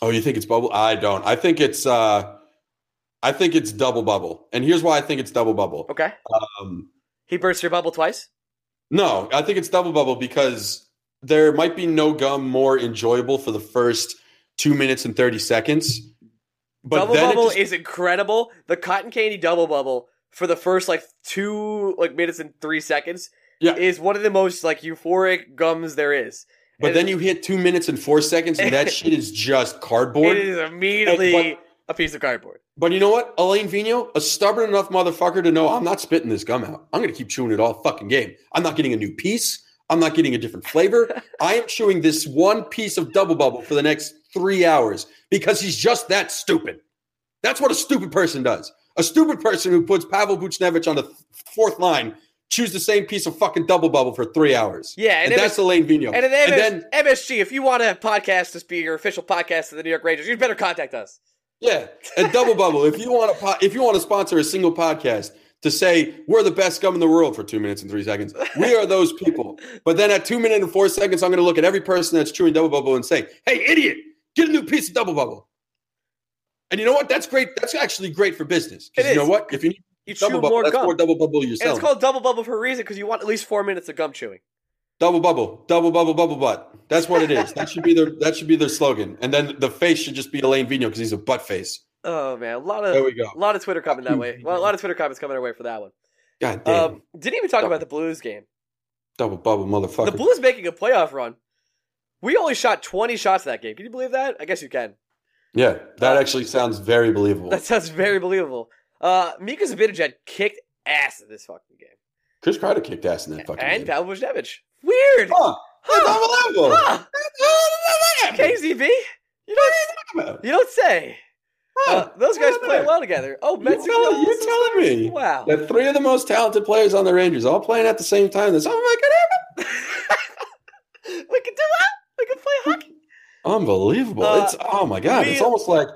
Oh, you think it's bubble? I don't. I think it's. uh I think it's double bubble, and here's why I think it's double bubble. Okay. Um, He burst your bubble twice? No, I think it's double bubble because there might be no gum more enjoyable for the first two minutes and thirty seconds. But double bubble just- is incredible. The cotton candy double bubble for the first like two like minutes and three seconds Yeah. is one of the most like euphoric gums there is. But then you hit two minutes and four seconds, and that <laughs> shit is just cardboard. is immediately But- a piece of cardboard. But you know what, Alain Vigneault, a stubborn enough motherfucker to know I'm not spitting this gum out. I'm going to keep chewing it all fucking game. I'm not getting a new piece. I'm not getting a different flavor. <laughs> I am chewing this one piece of double bubble for the next three hours because he's just that stupid. That's what a stupid person does. A stupid person who puts Pavel Buchnevich on the th- fourth line chews the same piece of fucking double bubble for three hours. Yeah, and, and, that's MS- Alain Vino. and MS- then MSG, if you want a podcast to be your official podcast of the New York Rangers, you'd better contact us. Yeah, and double bubble. If you want to, po- if you want to sponsor a single podcast to say we're the best gum in the world for two minutes and three seconds, we are those people. But then at two minutes and four seconds, I'm going to look at every person that's chewing double bubble and say, "Hey, idiot, get a new piece of double bubble." And you know what? That's great. That's actually great for business. Because you know what? If you need You chew double bubble, more that's gum. more double bubble you're and it's called double bubble for a reason because you want at least four minutes of gum chewing. double bubble, double bubble, bubble butt. That's what it is. that should be their that should be their slogan. And then the face should just be Alain Vino because he's a butt face. Oh man, a lot of There we go. a lot of Twitter coming that way. Well, a lot of Twitter comments coming our way for that one. God damn, Um, didn't even talk about the Blues game. double bubble, motherfucker. The Blues making a playoff run. We only shot 20 shots that game. Can you believe that? I guess you can. Yeah, that Uh, actually sounds very believable. That sounds very believable. Uh, Mika Zibanejad kicked ass in this fucking game. Chris Kreider kicked ass in that fucking game. and game. Pavel Buchnevich. Weird. Huh, that's unbelievable. Huh. Huh, KZB? You don't, you don't say. Uh, those guys play well together. Oh, You're Metzger. telling, you're telling me Wow. that three of the most talented players on the Rangers all playing at the same time. That's something that could happen. we can do that. We can play hockey. Unbelievable. Uh, it's oh my god. we- it's almost like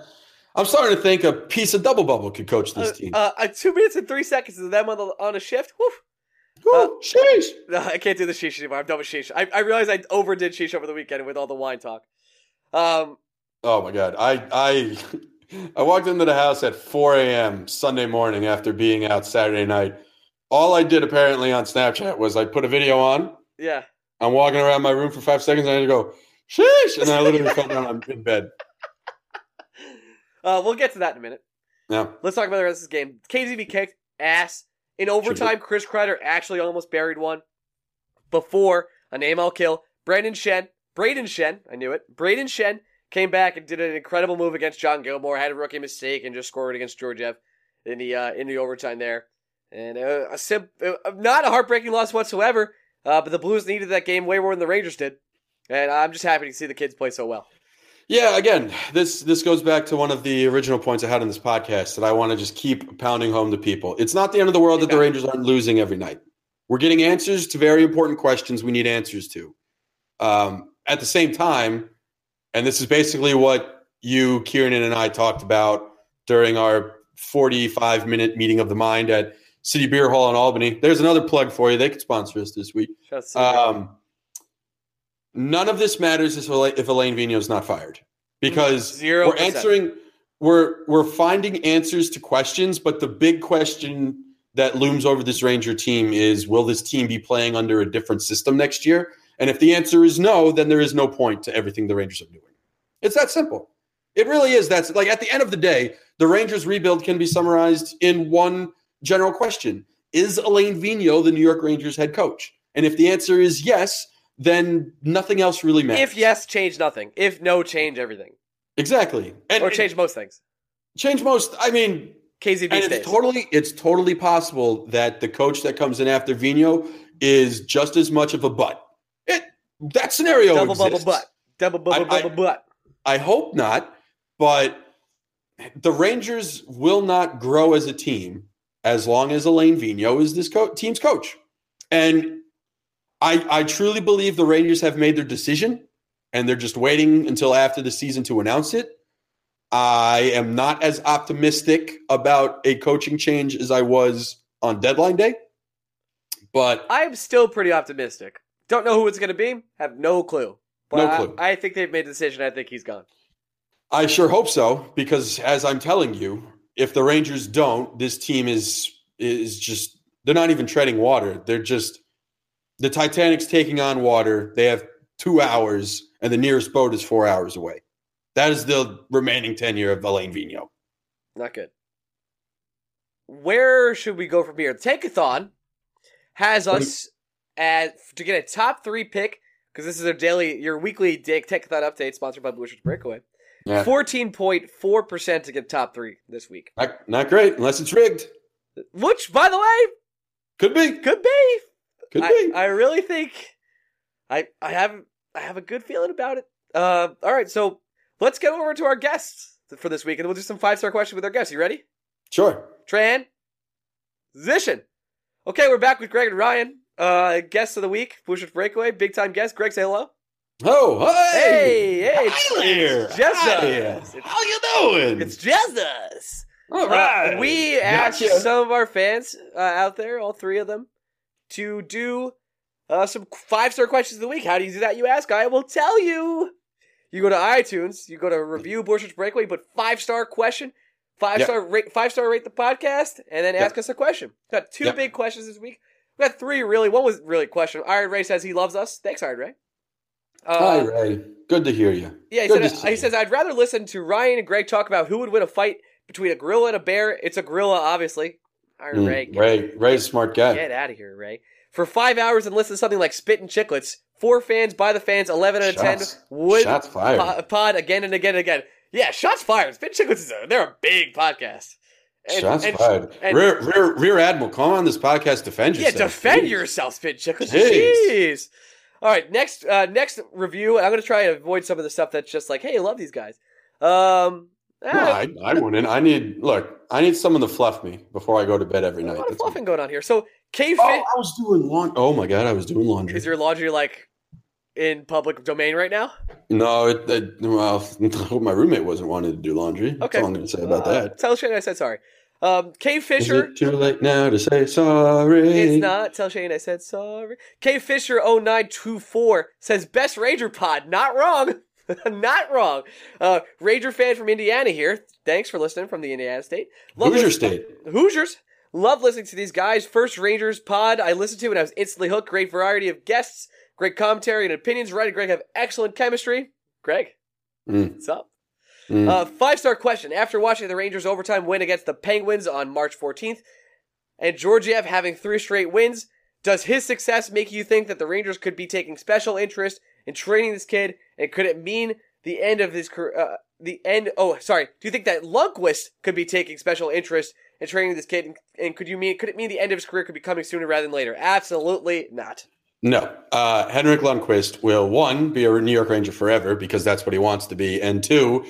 I'm starting to think a piece of double bubble could coach this Uh, team. uh, uh, two minutes and three seconds of them on, the, on a shift. Whew. Whew, sheesh. No, <laughs> I can't do the sheesh anymore. I'm done with sheesh. I, I realized I overdid sheesh over the weekend with all the wine talk. Um, Oh my god. I I <laughs> I walked into the house at 4 a.m. Sunday morning after being out Saturday night. All I did apparently on Snapchat was I put a video on. yeah. I'm walking around my room for five seconds and I go, sheesh. And then I literally fell down I'm in bed. Uh, we'll get to that in a minute. Yeah. Let's talk about the rest of this game. KZB kicked ass. In overtime, Chris Kreider actually almost buried one. Before a name I'll kill, Brandon Schenn, Braden Schenn, I knew it. Braden Schenn came back and did an incredible move against John Gilmour, had a rookie mistake, and just scored against Georgiev in the uh, in the overtime there. And uh, a sim- uh, not a heartbreaking loss whatsoever. Uh, but the Blues needed that game way more than the Rangers did, and I'm just happy to see the kids play so well. Yeah, again, this this goes back to one of the original points I had in this podcast that I want to just keep pounding home to people. It's not the end of the world that the Rangers aren't losing every night. We're getting answers to very important questions we need answers to. Um, at the same time, and this is basically what you, Kieran, and I talked about during our 45 minute meeting of the mind at City Beer Hall in Albany. There's another plug for you. They could sponsor us this week. Shout out to Silver. Um, none of this matters if Alain, if Alain Vigneault is not fired because mm, Zero we're answering we're we're finding answers to questions, but the big question that looms over this Ranger team is: Will this team be playing under a different system next year? And if the answer is no, then there is no point to everything the Rangers are doing. It's that simple. It really is. That's like at the end of the day, the Rangers rebuild can be summarized in one general question: Is Alain Vigneault the New York Rangers head coach? And if the answer is yes, then nothing else really matters. if yes, change nothing. If no, change everything. exactly, and Or and change most things. change most. I mean, KZB And stays. it's totally it's totally possible that the coach that comes in after Vino is just as much of a butt. It that scenario double bubble butt. Double bubble I- I- butt. I hope not, but the Rangers will not grow as a team as long as Alain Vino is this co- team's coach. And I, I truly believe the Rangers have made their decision and they're just waiting until after the season to announce it. I am not as optimistic about a coaching change as I was on deadline day, but I'm still pretty optimistic. Don't know who it's going to be. Have no clue. But No I- clue. I, think they've made the decision. I think he's gone. I sure hope so because as I'm telling you, if the Rangers don't, this team is is just they're not even treading water. They're just the Titanic's taking on water. They have 2 hours and the nearest boat is 4 hours away. That is the remaining tenure of Alain Vigneault. Not good. Where should we go from here? The Tankathon has us at to get a top three pick because this is their daily, your weekly Dick Tankathon update sponsored by Blueshirts Breakaway. Fourteen point four percent to get top three this week. Not, not great unless it's rigged. Which, by the way, Could be. could be. Could I, be. I really think I I have I have a good feeling about it. Uh, all right, so let's get over to our guests for this week, and we'll do some five star questions with our guests. You ready? sure. Transition. Okay, we're back with Greg and Ryan. Uh, guests of the week, Bush's Breakaway, big time guest. Greg, say hello. Oh, hey. Hey, hey, Hi there. just Hi. How you doing? it's just All right. Uh, we asked some of our fans uh, out there, all three of them, to do uh, some five star questions of the week. How do you do that? You ask. I will tell you. You go to iTunes, you go to review Bush's Breakaway, put five star question, five Yeah. star rate, five star rate the podcast, and then Yeah. ask us a question. Got two Yeah. big questions this week. We got three really. One was really a question. Iron Ray says he loves us. Thanks, Iron Ray. Uh, Hi, Ray. Good to hear you. yeah, he, Good said, he says, I'd rather listen to Ryan and Greg talk about who would win a fight between a gorilla and a bear. It's a gorilla, obviously. Iron Mm, Ray, get, Ray, Ray's a smart guy. get out of here, Ray. For five hours and listen to something like Spittin' Chiclets, four fans by the fans, 11 out of 10 would shots fired. po- pod again and again and again. Yeah, shots fired. Spittin' Chiclets, is a, they're a big podcast. And- Shots and- fired. and- rear, rear, rear Admiral, come on this podcast, defend yourself. Yeah, defend please. yourself, Spit Chicklets. Jeez. Jeez. All right, next uh, next review. I'm gonna try to avoid some of the stuff that's just like, hey, I love these guys. Um, I, I wouldn't. I need look. I need someone to fluff me before I go to bed every a night. lot of That's all. fluffing going on here. So, K Oh, I was doing laundry. Oh my god, I was doing laundry. is your laundry like in public domain right now? no, it, it, well, I <laughs> hope my roommate wasn't wanting to do laundry. That's Okay. all I'm going to say about Uh, that. Tell Shane I said sorry. Um, K Is Fisher. it too late now to say sorry? It's not. Tell Shane I said sorry. K Fisher 0924 says best Ranger pod. Not wrong. <laughs> Not wrong. Uh, Ranger fan from Indiana here. Thanks for listening from the Indiana State. Love Hoosier State. Hoosiers. Love listening to these guys. First Rangers pod I listened to and I was instantly hooked. Great variety of guests, great commentary and opinions. Red and Greg have excellent chemistry. Greg, Mm, what's up? mm. Uh, five star question. After watching the Rangers overtime win against the Penguins on March 14th, and Georgiev having three straight wins, does his success make you think that the Rangers could be taking special interest in training this kid? And could it mean the end of his career? Uh, the end. Oh, sorry. Do you think that Lundqvist could be taking special interest in training this kid? And, and could you mean could it mean the end of his career could be coming sooner rather than later? Absolutely not. No. Uh, Henrik Lundqvist will, one, be a New York Ranger forever because that's what he wants to be. And two,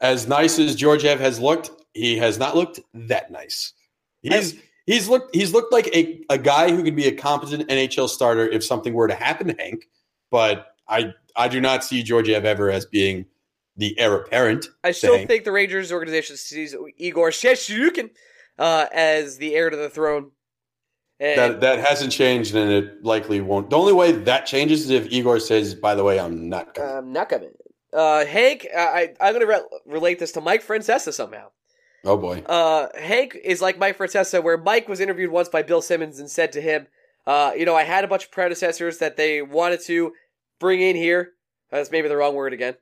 as nice as Georgiev has looked, he has not looked that nice. He's he's looked he's looked like a, a guy who could be a competent NHL starter if something were to happen to Hank. But I I do not see Georgiev ever as being the heir apparent. I still Hank. think the Rangers organization sees Igor Shestyorkin uh, as the heir to the throne. And That that hasn't changed and it likely won't. The only way that changes is if Igor says, by the way, I'm not coming. I'm not coming. Uh, Hank, I, I'm going to re- relate this to Mike Francesa somehow. oh boy. Uh, Hank is like Mike Francesa, where Mike was interviewed once by Bill Simmons and said to him, uh, you know, I had a bunch of predecessors that they wanted to bring in here. That's maybe the wrong word again.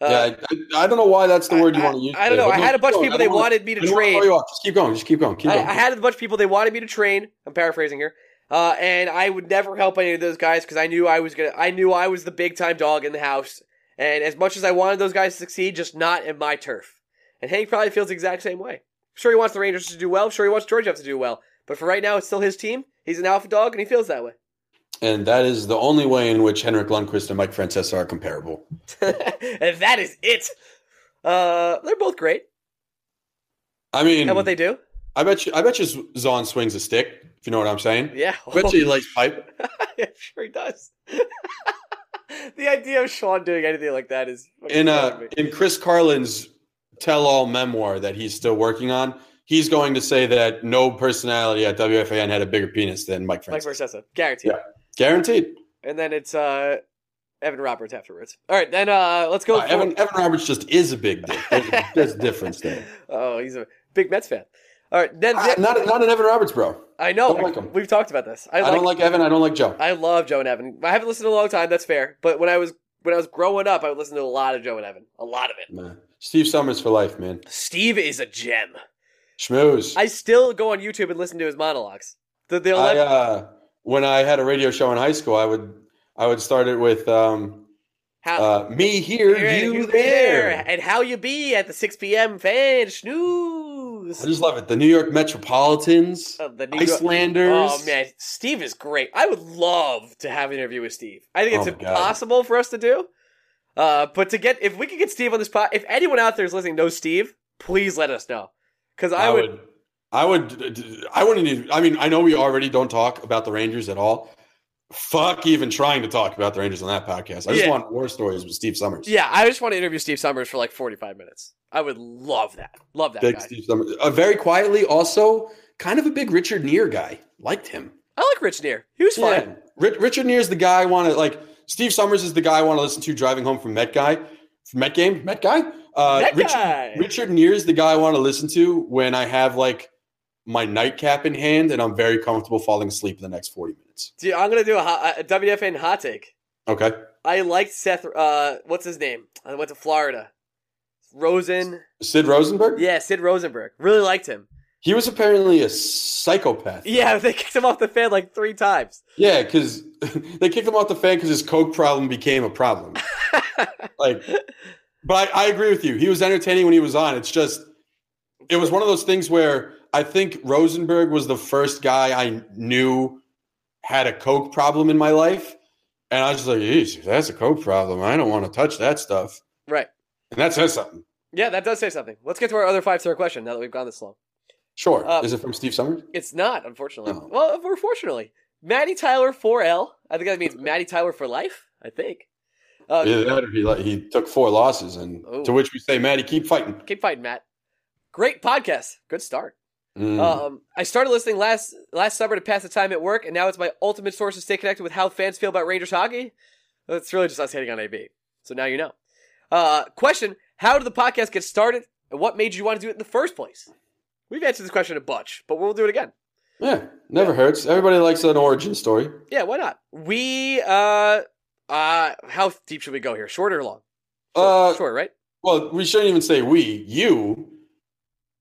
Uh, yeah, I, I don't know why that's the word you I- want to use. I, don't know. I had a bunch of people they I don't wanna- wanted me to I don't wanna train. throw you off. Just keep going. Just keep going. Keep I, going. I had a bunch of people they wanted me to train. I'm paraphrasing here. Uh, and I would never help any of those guys because I knew I was gonna. I knew I was the big time dog in the house. And as much as I wanted those guys to succeed, just not in my turf. And Hank probably feels the exact same way. sure he wants the Rangers to do well. sure he wants Georgiev to do well. But for right now, it's still his team. He's an alpha dog, and he feels that way. And that is the only way in which Henrik Lundqvist and Mike Francesa are comparable. <laughs> and that is it. Uh, they're both great I mean, at what they do. I bet you, I bet you Zahn swings a stick. If you know what I'm saying. Yeah, I bet you he likes pipe. <laughs> yeah, sure he does. <laughs> the idea of Sean doing anything like that is In uh, in Chris Carlin's tell-all memoir that he's still working on, he's going to say that no personality at WFAN had a bigger penis than Mike Francesa. Mike Francesa. Francesa, guaranteed. Yeah. Guaranteed. And then it's uh, Evan Roberts afterwards. All right, then uh, let's go. Uh, Evan, Evan Roberts just is a big dick. There's, there's a <laughs> difference there. oh, he's a big Mets fan. All right, then Ah, not, not an Evan Roberts, bro. I know don't like him. we've talked about this. I, I, like, don't like Evan. I don't like Joe. I love Joe and Evan. I haven't listened in a long time. That's fair. But when I was when I was growing up, I would listen to a lot of Joe and Evan. A lot of it. Nah. Steve Somers for life, man. Steve is a gem. Schmooze. I still go on YouTube and listen to his monologues. The, the I, uh, when I had a radio show in high school, I would I would start it with um, how, uh, me here, Here, you there. and how you be at the 6 p.m. fan snooze. I just love it. The New York Metropolitans, Uh, the New York- Icelanders. Oh man, Steve is great. I would love to have an interview with Steve. I think it's Oh, my God. impossible for us to do. Uh, but to get if we could get Steve on this pod, if anyone out there is listening knows Steve, please let us know. Because I, I would, would, I would, I wouldn't. Even, I mean, I know we already don't talk about the Rangers at all. Fuck, even trying to talk about the Rangers on that podcast. I just Yeah. want war stories with Steve Somers. Yeah, I just want to interview Steve Somers for like forty-five minutes. I would love that. Love that big guy. Steve Somers. Uh, very quietly, also kind of a big Richard Neer guy. Liked him. I like Rich Neer. He was fun. Yeah. Ri- Richard Neer's the guy I want to like. Steve Somers is the guy I want to listen to driving home from Met guy, from Met game, Met guy. Uh, Met Richard, guy. Richard Neer is the guy I want to listen to when I have like my nightcap in hand and I'm very comfortable falling asleep in the next forty minutes. Dude, I'm gonna do a, hot, a WFN hot take. Okay. I liked Seth. Uh, what's his name? I went to Florida. Rosen. Sid Rosenberg. Yeah, Sid Rosenberg. Really liked him. He was apparently a psychopath. Yeah, <laughs> they kicked him off the fan like three times. Yeah, because <laughs> they kicked him off the fan because his coke problem became a problem. <laughs> like, but I, I agree with you. He was entertaining when he was on. It's just, it was one of those things where I think Rosenberg was the first guy I knew had a coke problem in my life, and I was just like, "Geez, that's a coke problem. I don't want to touch that stuff." Right. And that says something. Yeah, that does say something. Let's get to our other five star question now that we've gone this long. Sure. Uh, Is it from Steve Somers? It's not, unfortunately. Oh. Well, or fortunately. Maddie Tyler 4L. I think that means Maddie Tyler for life, I think. Uh, Either that or he, like, he took four losses, and Oh. to which we say, Maddie, keep fighting. Keep fighting, Matt. Great podcast. Good start. Mm. Um, I started listening last last summer to pass the time at work, and now it's my ultimate source to stay connected with how fans feel about Rangers hockey. It's really just us hitting on AB. So now you know. Uh, question: How did the podcast get started, and what made you want to do it in the first place? We've answered this question a bunch, but we'll do it again. Yeah, never hurts. Everybody likes an origin story. Yeah, why not? We uh uh how deep should we go here? Short or long? Uh, Short, right? well, we shouldn't even say we. You.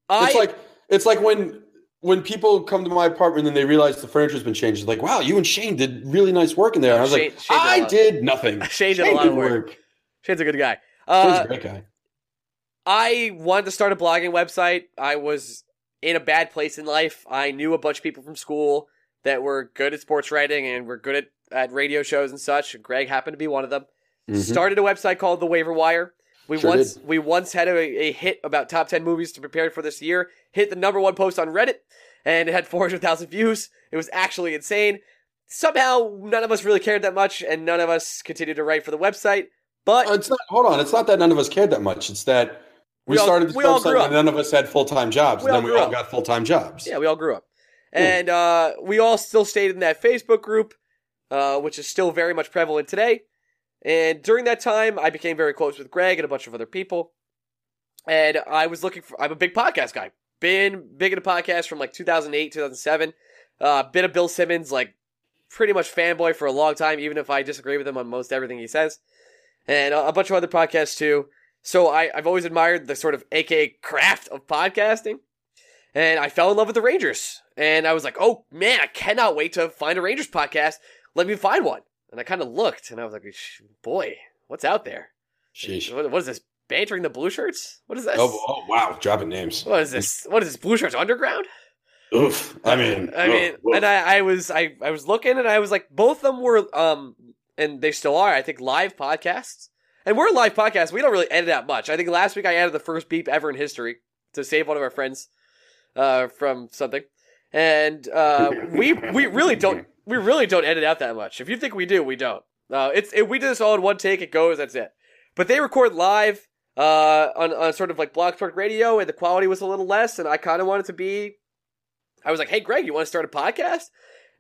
I, It's like it's like when when people come to my apartment and they realize the furniture's been changed. It's like, wow, you and Shane did really nice work in there. And I was Shane- like, Shane I did nothing. <laughs> Shane did a lot of work. Shane's a good guy. Shane's Uh, a great guy. I wanted to start a blogging website. I was in a bad place in life. I knew a bunch of people from school that were good at sports writing and were good at, at radio shows and such. Greg happened to be one of them. Mhm. Started a website called The Waiver Wire. We Sure once did. we once had a, a hit about top ten movies to prepare for this year. Hit the number one post on Reddit, and it had four hundred thousand views. It was actually insane. Somehow, none of us really cared that much, and none of us continued to write for the website. But Uh, It's not. Hold on. It's not that none of us cared that much. It's that we, We all- started this we website and none of us had full time jobs, We and then we all up. got full time jobs. Yeah, we all grew up. And uh, we all still stayed in that Facebook group, uh, which is still very much prevalent today. And during that time, I became very close with Greg and a bunch of other people. And I was looking for, I'm a big podcast guy. Been big into podcasts from like 2008, 2007. Uh, been a Bill Simmons, like pretty much fanboy for a long time, even if I disagree with him on most everything he says. And a, bunch of other podcasts too. So I, I've always admired the sort of AKA craft of podcasting. And I fell in love with the Rangers. And I was like, oh man, I cannot wait to find a Rangers podcast. Let me find one. And I kind of looked and I was like, boy, what's out there? Sheesh. What, what is this bantering the blue shirts. What is this? Oh, oh wow, dropping names. What is this? What is this? Blue shirts underground? Oof. I mean, I mean, oof, and I, I was, I, I was looking, and I was like, both of them were, um, and they still are. I think live podcasts, and we're a live podcast. We don't really edit out much. I think last week I added the first beep ever in history to save one of our friends, uh, from something, and uh, we, we really don't, we really don't edit out that much. If you think we do, we don't. Uh, it's if we do this all in one take, it goes. That's it. But they record live, uh, on, on sort of like BlogTalkRadio, and the quality was a little less, and I kind of wanted to be I was like, "Hey, Greg, you want to start a podcast?"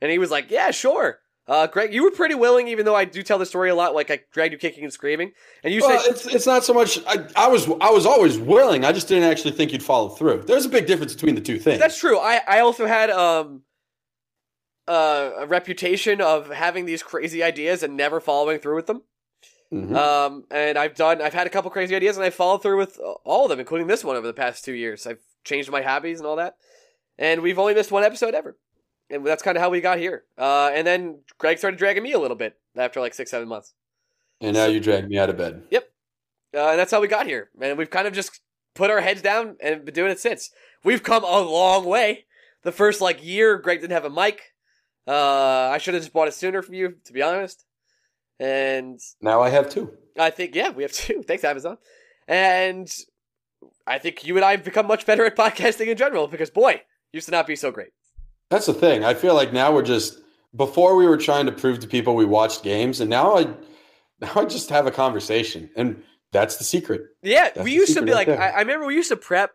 And he was like, "Yeah, sure." Uh, Greg, you were pretty willing, even though I do tell the story a lot. Like I dragged you kicking and screaming, and you Well, said, it's it's not so much. I, I was I was always willing. I just didn't actually think you'd follow through. There's a big difference between the two things. "That's true." I I also had um uh, a reputation of having these crazy ideas and never following through with them. Mhm. Um, and I've done, I've had a couple crazy ideas, and I followed through with all of them, including this one over the past two years. I've changed my hobbies and all that, and we've only missed one episode ever, and that's kind of how we got here. Uh, and then Greg started dragging me a little bit after like six, seven months. and now you drag me out of bed. Yep. Uh, and that's how we got here. And we've kind of just put our heads down and been doing it since. We've come a long way. The first like year, Greg didn't have a mic. Uh, I should have just bought it sooner from you, to be honest. And Now I have two. I think yeah, we have two. <laughs> Thanks, Amazon. And I think you and I have become much better at podcasting in general because boy, used to not be so great. That's the thing. I feel like now we're just before we were trying to prove to people we watched games, and now I now I just have a conversation, and that's the secret. Yeah, That's we used to be right like. I, I remember we used to prep.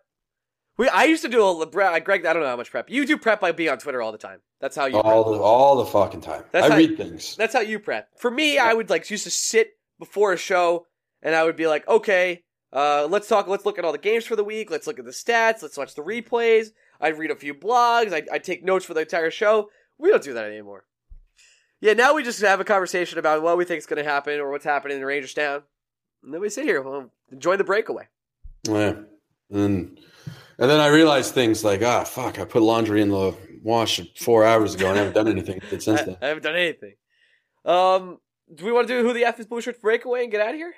We I used to do a Greg. I don't know how much prep you do. Prep by being on Twitter all the time. That's how you. all prep. the all the fucking time. That's I how- read things. That's how you prep. For me, I would like used to sit before a show and I would be like, okay, uh, let's talk, let's look at all the games for the week. Let's look at the stats. Let's watch the replays. I'd read a few blogs. I'd, I'd take notes for the entire show. We don't do that anymore. Yeah, now we just have a conversation about what we think is going to happen or what's happening in Rangerstown. And then we sit here, well, enjoy the breakaway. Yeah. And and then I realized things like, ah, fuck, I put laundry in the wash four hours ago and I haven't done anything <laughs> since I, then. I haven't done anything. Um, do we want to do who the F is Blueshirts breakaway and get out of here?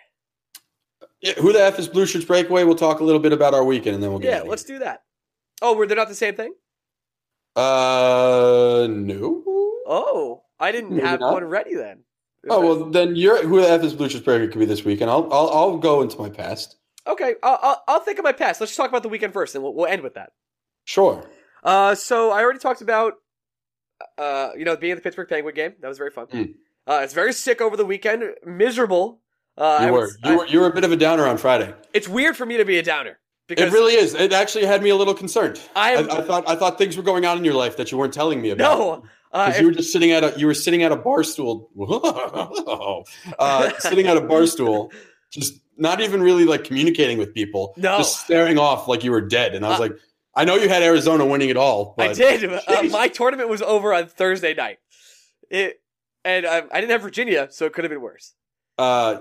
Yeah, who the F is Blueshirts Breakaway? We'll talk a little bit about our weekend and then we'll get Yeah, out of let's do that. Oh, were they not the same thing? Uh, no. Oh, I didn't Maybe have not. one ready then. Oh well, then your who the F is Blueshirts Breakaway could be this week, and I'll I'll, I'll go into my past. Okay, I'll, I'll, I'll think of my past. Let's just talk about the weekend first, and we'll, we'll end with that. Sure. Uh, so I already talked about, uh, you know, being at the Pittsburgh Penguin game. That was very fun. Mm. Uh, it's very sick over the weekend, miserable. Uh, You I were was- you I- were you were a bit of a downer on Friday. it's weird for me to be a downer because It really is. It actually had me a little concerned. I I, I thought I thought things were going on in your life that you weren't telling me about. no. Uh, Because you were just sitting at a you were sitting at a bar stool, <laughs> uh, sitting at a bar stool, just not even really like communicating with people, No. just staring off like you were dead. And I was Uh, like, I know you had Arizona winning it all, but I did. Uh, my tournament was over on Thursday night. It and I, I didn't have Virginia, so it could have been worse. Uh,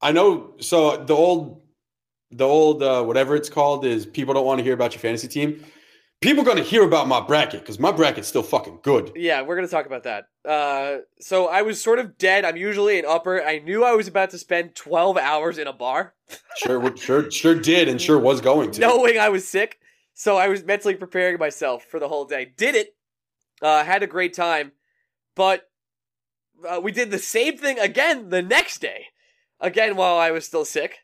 I know. So the old, the old uh, whatever it's called is people don't want to hear about your fantasy team. People going to hear about my bracket because my bracket's still fucking good. Yeah, we're gonna talk about that. Uh, so I was sort of dead. I'm usually an upper. I knew I was about to spend 12 hours in a bar, <laughs> Sure, sure, sure did, and sure was going to. knowing I was sick. So I was mentally preparing myself for the whole day. Did it. Uh, had a great time, but uh, we did the same thing again the next day, again while I was still sick.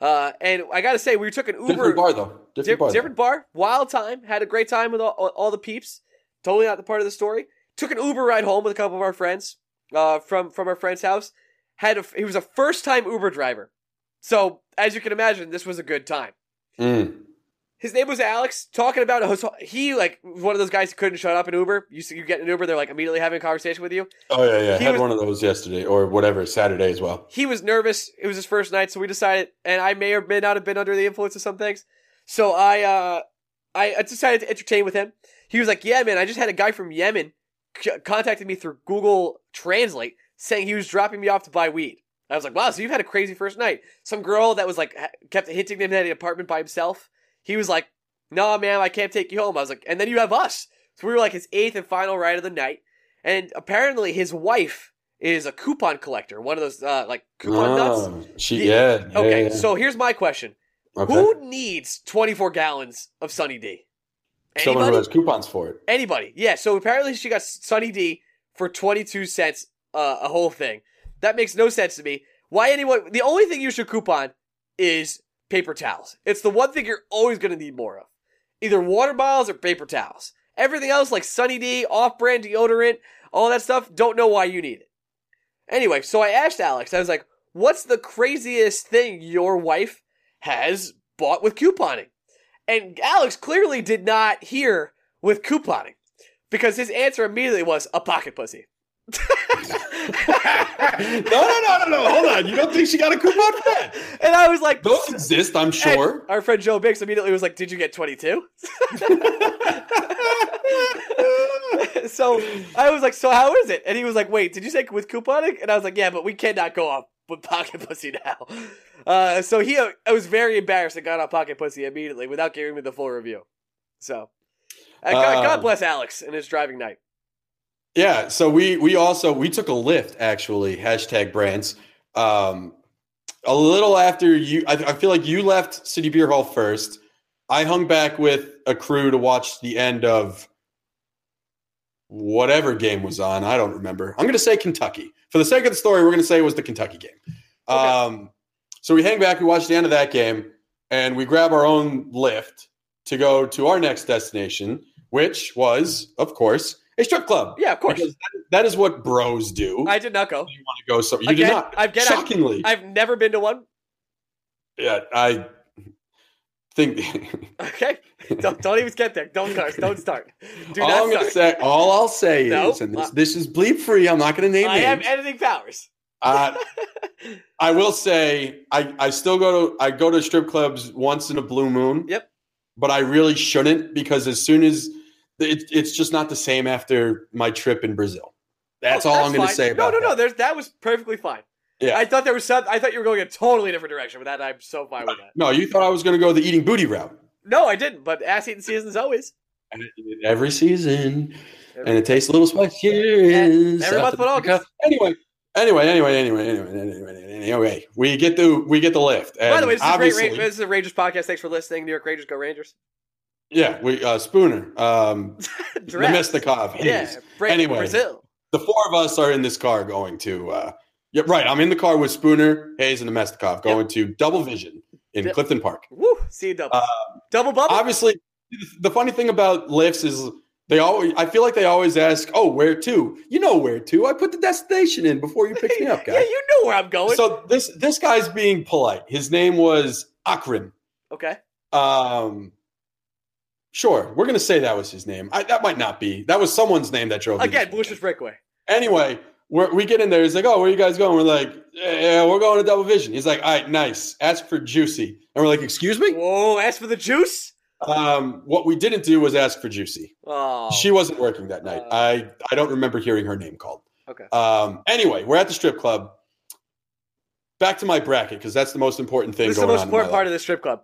Uh, and I gotta say, we took an Uber. different bar though. Different bar. different bar, wild time. Had a great time with all, all, the peeps. Totally not the part of the story. Took an Uber ride home with a couple of our friends uh, from from our friend's house. Had a, he was a first time Uber driver, so as you can imagine, this was a good time. Mm. His name was Alex. Talking about his, he like was one of those guys who couldn't shut up in Uber. You see, you get an Uber, they're like immediately having a conversation with you. Oh yeah, yeah. He Had was- one of those yesterday or whatever Saturday as well. he was nervous. It was his first night, so we decided, and I may or may not have been under the influence of some things. So I, uh, I decided to entertain with him. He was like, "Yeah, man, I just had a guy from Yemen c- contacted me through Google Translate saying he was dropping me off to buy weed." I was like, "Wow, so you've had a crazy first night." Some girl that was like kept hinting him at an apartment by himself. He was like, "No, man, I can't take you home." I was like, "And then you have us." So we were like his eighth and final ride of the night, and apparently his wife is a coupon collector, one of those uh, like coupon nuts. Oh, she, The- yeah, yeah, Okay, yeah. so here's my question: Okay. Who needs 24 gallons of Sunny D? Someone who Anybody? has coupons for it. Anybody? Yeah. So apparently she got Sunny D for 22 cents uh, a whole thing. That makes no sense to me. Why anyone? The only thing you should coupon is paper towels. It's the one thing you're always going to need more of. Either water bottles or paper towels. Everything else like Sunny D, off-brand deodorant, all that stuff, don't know why you need it. Anyway, so I asked Alex, I was like, what's the craziest thing your wife has bought with couponing? And Alex clearly did not hear with couponing because his answer immediately was a pocket pussy. <laughs> no, no, no, no, no. Hold on. You don't think she got a coupon for that? <laughs> And I was like, Those exist, I'm and sure. Our friend Joe Biggs immediately was like, Did you get 22? <laughs> so I was like, So how is it? And he was like, Wait, did you say with couponing? And I was like, Yeah, but we cannot go off with pocket pussy now. Uh, so he, I was very embarrassed and got on pocket pussy immediately without giving me the full review. So, uh, God, God Uh, bless Alex and his driving night. Yeah, so we we also we took a Lyft actually hashtag brands. Um, a little after you, I, I feel like you left City Beer Hall first. I hung back with a crew to watch the end of whatever game was on. I don't remember. I'm going to say Kentucky for the sake of the story. We're going to say it was the Kentucky game. Okay. Um, so we hang back, we watch the end of that game, and we grab our own Lyft to go to our next destination, which was, of course, a strip club. Yeah, of course. That- that is what bros do. I did not go. you want to go so you Again, did not. I've- I've- Shockingly, I've never been to one. yeah, I think. <laughs> Okay, <laughs> don't, don't even get there. Don't start. Don't start. Do all not I'm start. say, all I'll say No. is, and this, this is bleep free. I'm not going to name I have editing powers. Uh, <laughs> I will say, I, I still go to I go to strip clubs once in a blue moon. Yep. But I really shouldn't because as soon as it, it's just not the same after my trip in Brazil. That's Oh, all I'm going to say No, about no, no. that. There's that was perfectly fine. Yeah. I thought there was some. I thought you were going a totally different direction but that. I'm so fine with that. No, you thought I was going to go the eating booty route. No, I didn't. But ass eating season's always. And it- every season, and it tastes a little spicy here in Every month but August. Anyway, anyway, anyway, anyway, anyway, anyway, anyway, we get the we get the Lyft. And By the way, this is, a great, this is a Rangers podcast. Thanks for listening. New York Rangers go Rangers. yeah, we uh, Spooner, um. Namestnikov, Yeah. Bra- Anyway. Brazil. The four of us are in this car going to. Uh, yeah, right. I'm in the car with Spooner, Hayes, and Namestnikov going to Double Vision in. Clifton Park. Woo. See you double. Uh, double bubble. Obviously, the funny thing about Lyfts is they always. I feel like they always ask, "Oh, where to?" You know where to. I put the destination in before you pick me up, <laughs> yeah, you know where I'm going. So this this guy's being polite. His name was Akram. okay. Um, sure, we're gonna say that was his name. I, that might not be. That was someone's name that drove me Again, Blueshirts Breakaway. Anyway, we're, we get in there. He's like, "Oh, where you guys going?" We're like, "Yeah, we're going to Double Vision." He's like, "All right, nice. Ask for Juicy." And we're like, "Excuse me." Whoa. Ask for the juice. Um, what we didn't do was ask for Juicy. Oh. She wasn't working that night. Uh. I I don't remember hearing her name called. Okay. Um, anyway, we're at the strip club. Back to my bracket because that's the most important thing. This is the most important part life. of the strip club.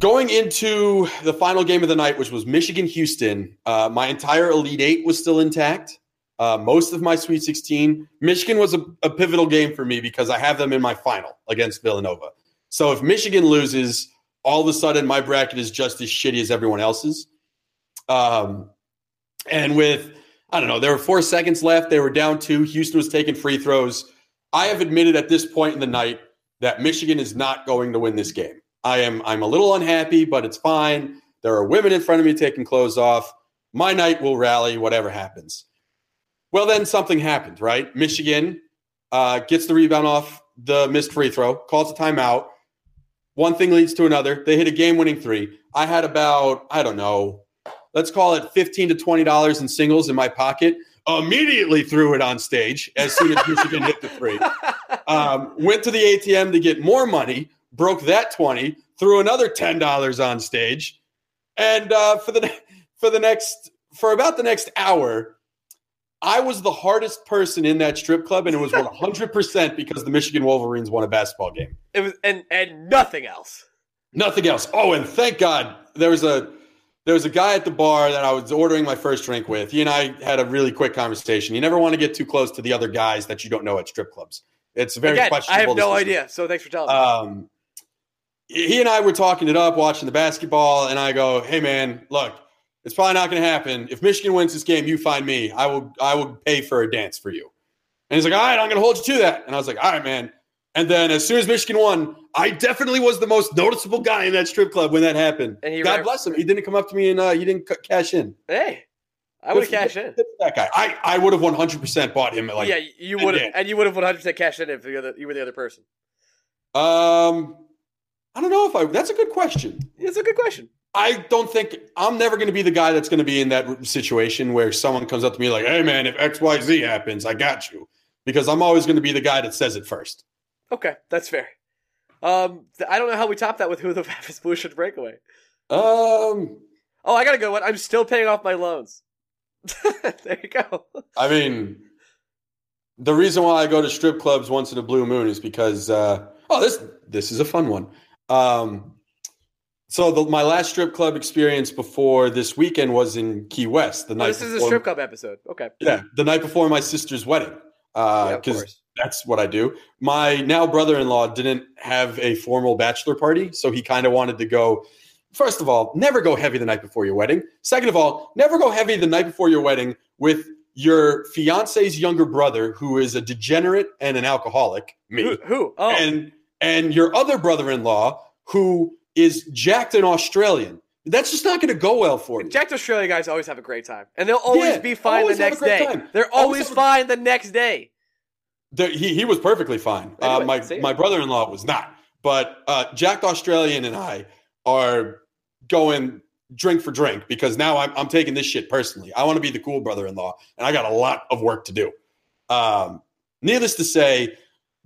Going into the final game of the night, which was Michigan Houston, uh, my entire Elite Eight was still intact. Uh, most of my Sweet 16. Michigan was a, a pivotal game for me because I have them in my final against Villanova. So if Michigan loses, all of a sudden my bracket is just as shitty as everyone else's. Um, and with, I don't know, there were four seconds left. They were down two. Houston was taking free throws. I have admitted at this point in the night that Michigan is not going to win this game. I am I'm a little unhappy, but it's fine. There are women in front of me taking clothes off. My night will rally, whatever happens. Well, then something happened, right? Michigan uh, gets the rebound off the missed free throw, calls a timeout. One thing leads to another. They hit a game winning three. I had about, I don't know, let's call it 15 to $20 in singles in my pocket. Immediately threw it on stage as soon as Michigan hit the three um, went to the ATM to get more money, broke that 20, threw another $10 on stage. And uh, for the for the next for about the next hour, I was the hardest person in that strip club, and it was <laughs> 100% because the Michigan Wolverines won a basketball game. It was and and nothing else. Nothing else. Oh, and thank God there was a there was a guy at the bar that I was ordering my first drink with. He and I had a really quick conversation. You never want to get too close to the other guys that you don't know at strip clubs. It's very Again, I have no idea. So thanks for telling me. Um, he and I were talking it up, watching the basketball, and I go, "Hey, man, look, it's probably not going to happen. If Michigan wins this game, you find me. I will. I will pay for a dance for you." And he's like, "All right, I'm going to hold you to that." And I was like, "All right, man." And then as soon as Michigan won, I definitely was the most noticeable guy in that strip club when that happened. And he God bless him. He didn't come up to me and uh, he didn't c- cash in. hey, I would have cashed in. That guy, I, I would have 100% bought him. at, Like, yeah, you would have, and you would have 100 percent cashed in if the other, you were the other person. um, I don't know if I. That's a good question. It's a good question. I don't think I'm never going to be the guy that's going to be in that situation where someone comes up to me like, "Hey, man, if X Y Z happens, I got you," because I'm always going to be the guy that says it first. Okay, that's fair. Um, I don't know how we top that with who the <laughs> fastest blue shirt breakaway. Um, Oh, I got a good one. I'm still paying off my loans. <laughs> there you go. I mean, the reason why I go to strip clubs once in a blue moon is because uh, oh, this this is a fun one. Um, so the, my last strip club experience before this weekend was in Key West. The Oh, night this is a strip club episode. Okay. Yeah, the night before my sister's wedding. Uh, yeah, of Because that's what I do. My now brother-in-law didn't have a formal bachelor party, so he kind of wanted to go. First of all, never go heavy the night before your wedding. Second of all, never go heavy the night before your wedding with your fiance's younger brother, who is a degenerate and an alcoholic, me, Who? who? Oh, and and your other brother-in-law, who is jacked and Australian. That's just not going to go well for you. Jack Australia guys always have a great time, and they'll always Yeah, be fine the always a next day. time. They're Always always have a- fine the next day. The, he he was perfectly fine. Uh, my my brother in law was not, but uh, Jack Australian and I are going drink for drink because now I'm I'm taking this shit personally. I want to be the cool brother in law, and I got a lot of work to do. Um, needless to say,